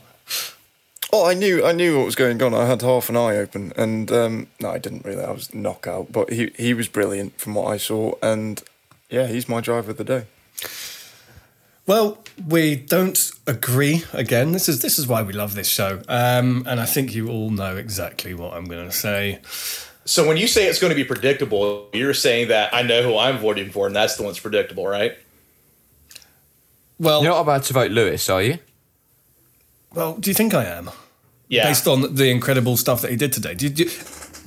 Oh, I knew, I knew what was going on. I had half an eye open, and um, no, I didn't really. I was knockout, but he he was brilliant from what I saw, and yeah, he's my driver of the day. Well, we don't agree again. This is this is why we love this show, um, and I think you all know exactly what I'm going to say. So when you say it's going to be predictable, you're saying that I know who I'm voting for, and that's the one that's predictable, right? Well, You're not about to vote Lewis, are you? Well, do you think I am? Yeah. Based on the incredible stuff that he did today, do, do,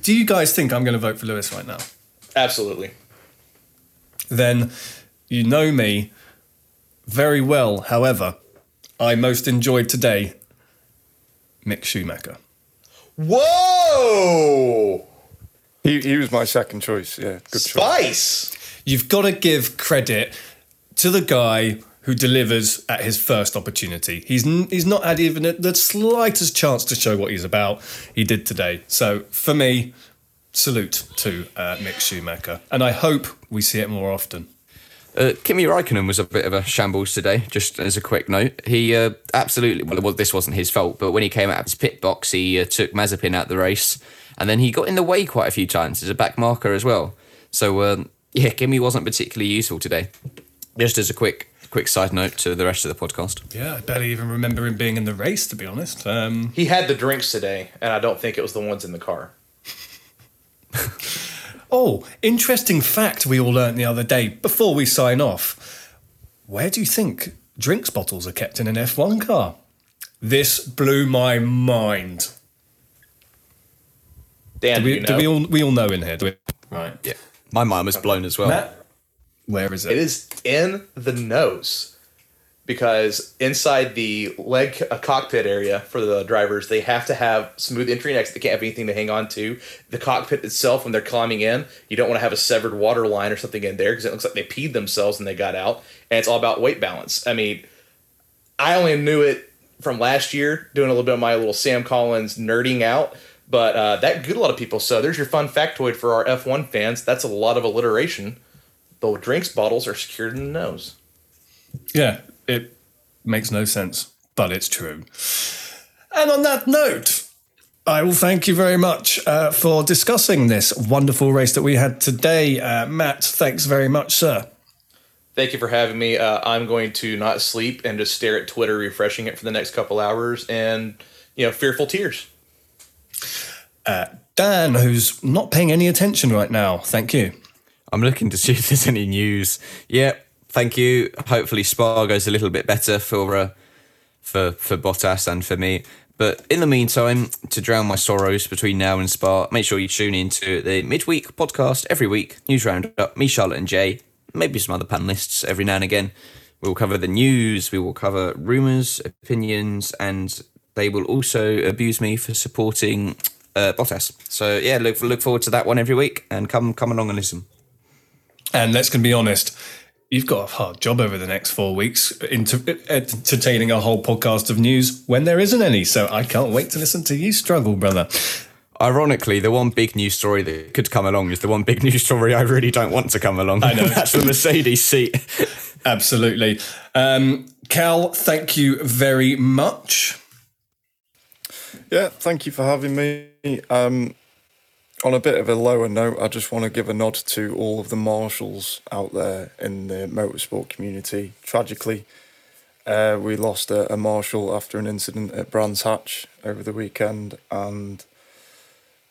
do you guys think I'm going to vote for Lewis right now? Absolutely. Then you know me very well. However, I most enjoyed today Mick Schumacher. Whoa! He he was my second choice. Yeah, good choice. Spice. You've got to give credit to the guy who delivers at his first opportunity. He's n- he's not had even a, the slightest chance to show what he's about. He did today. So for me, salute to uh, Mick Schumacher, and I hope we see it more often. Uh, Kimi Raikkonen was a bit of a shambles today, just as a quick note. He uh, absolutely, well, well, this wasn't his fault, but when he came out of his pit box, he uh, took Mazepin out the race, and then he got in the way quite a few times as a back marker as well. So, um, yeah, Kimi wasn't particularly useful today. Just as a quick quick side note to the rest of the podcast. Yeah, I barely even remember him being in the race, to be honest. Um, He had the drinks today, and I don't think it was the ones in the car. oh, interesting fact we all learnt the other day before we sign off. Where do you think drinks bottles are kept in an F1 car? This blew my mind. Dan, do we, you know? do we all we all know in here? Do we? Right. Yeah, my mind was blown as well. Matt, where is it? It is in the nose because inside the leg uh, cockpit area for the drivers, they have to have smooth entry and exit. They can't have anything to hang on to. The cockpit itself, when they're climbing in, you don't want to have a severed water line or something in there because it looks like they peed themselves when they got out. And it's all about weight balance. I mean, I only knew it from last year, doing a little bit of my little Sam Collins nerding out. But uh, that good a lot of people. So there's your fun factoid for our F1 fans. That's a lot of alliteration. The drinks bottles are secured in the nose. Yeah, it makes no sense, but it's true. And on that note, I will thank you very much uh, for discussing this wonderful race that we had today. Uh, Matt, thanks very much, sir. Thank you for having me. Uh, I'm going to not sleep and just stare at Twitter, refreshing it for the next couple hours, and you know, fearful tears. Uh, Dan, who's not paying any attention right now, thank you. I'm looking to see if there's any news. Yeah, thank you. Hopefully, Spa goes a little bit better for uh, for for Bottas and for me. But in the meantime, to drown my sorrows between now and Spa, make sure you tune into the midweek podcast every week. News roundup. Me, Charlotte, and Jay. Maybe some other panelists every now and again. We will cover the news. We will cover rumours, opinions, and they will also abuse me for supporting uh, Bottas. So yeah, look look forward to that one every week, and come come along and listen. And let's can be honest, you've got a hard job over the next four weeks into entertaining a whole podcast of news when there isn't any. So I can't wait to listen to you struggle, brother. Ironically, the one big news story that could come along is the one big news story I really don't want to come along. I know. That's the Mercedes seat. Absolutely. Um, Cal, thank you very much. Yeah, thank you for having me. Um, on a bit of a lower note, I just want to give a nod to all of the marshals out there in the motorsport community. Tragically, uh, we lost a, a marshal after an incident at Brands Hatch over the weekend, and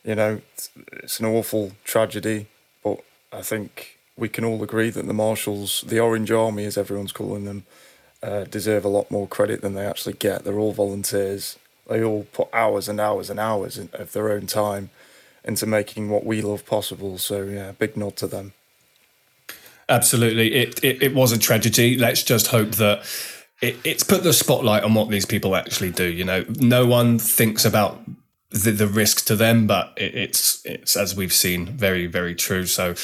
you know it's, it's an awful tragedy. But I think we can all agree that the marshals, the Orange Army, as everyone's calling them, uh, deserve a lot more credit than they actually get. They're all volunteers. They all put hours and hours and hours in, of their own time into making what we love possible. So yeah, big nod to them. Absolutely. It, it, it was a tragedy. Let's just hope that it, it's put the spotlight on what these people actually do. You know, no one thinks about the, the risk to them, but it, it's, it's, as we've seen, very, very true. So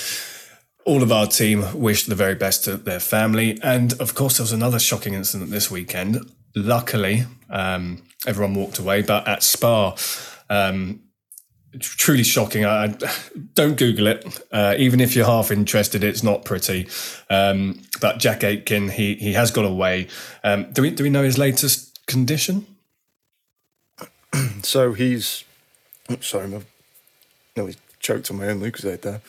all of our team wish the very best to their family. And of course, there was another shocking incident this weekend. Luckily, um, everyone walked away, but at Spa, um, truly shocking. I, I don't Google it, uh, even if you're half interested. It's not pretty. Um, but Jack Aitken, he he has got away. Um, do we do we know his latest condition? so he's. Sorry, no, nearly choked on my own Lucozade there.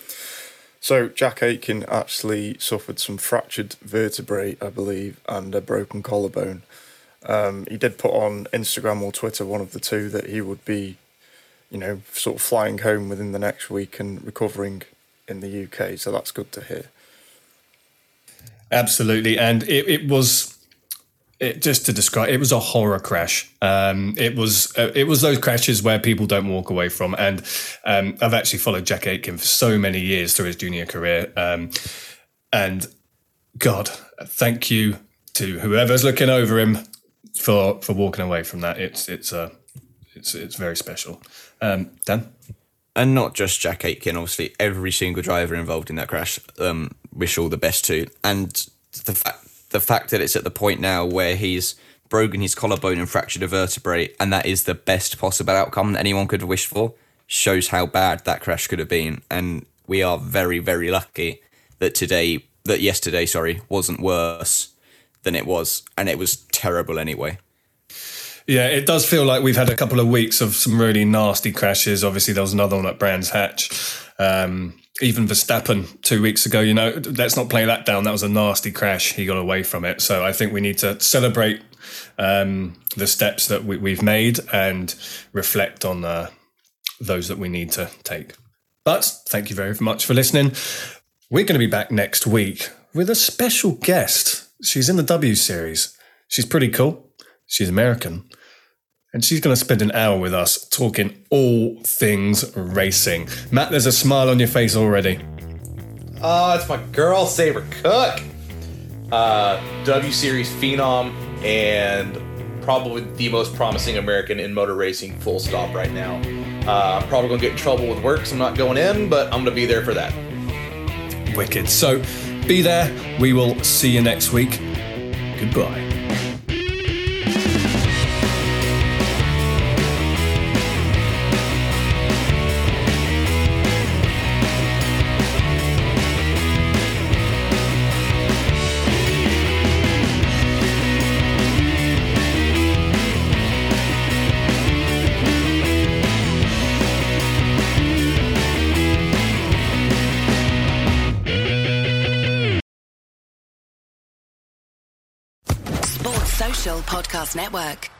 So Jack Aitken actually suffered some fractured vertebrae, I believe, and a broken collarbone. Um, he did put on Instagram or Twitter, one of the two, that he would be, you know, sort of flying home within the next week and recovering in the UK. So that's good to hear. Absolutely, and it, it was it, just to describe, it was a horror crash. Um, it was uh, it was those crashes where people don't walk away from. And um, I've actually followed Jack Aitken for so many years through his junior career. Um, and God, thank you to whoever's looking over him for for walking away from that. It's it's uh, it's it's very special. Um, Dan. And not just Jack Aitken, obviously every single driver involved in that crash. Um, wish all the best to. And the fact the fact that it's at the point now where he's broken his collarbone and fractured a vertebrae, and that is the best possible outcome that anyone could have wished for, shows how bad that crash could have been. And we are very, very lucky that today, that yesterday, sorry, wasn't worse than it was, and it was terrible anyway. Yeah, it does feel like we've had a couple of weeks of some really nasty crashes. Obviously, there was another one at Brands Hatch. Um, even Verstappen two weeks ago, you know, let's not play that down. That was a nasty crash. He got away from it. So I think we need to celebrate um, the steps that we, have made and reflect on uh, those that we need to take. But thank you very much for listening. We're going to be back next week with a special guest. She's in the W series. She's pretty cool. She's American and she's going to spend an hour with us talking all things racing. Matt, there's a smile on your face already. Oh, it's my girl, Sabré Cook. Uh, w Series phenom and probably the most promising American in motor racing, full stop, right now. Uh, I'm probably going to get in trouble with work, so I'm not going in, but I'm going to be there for that. Wicked. So be there. We will see you next week. Goodbye. Podcast Network.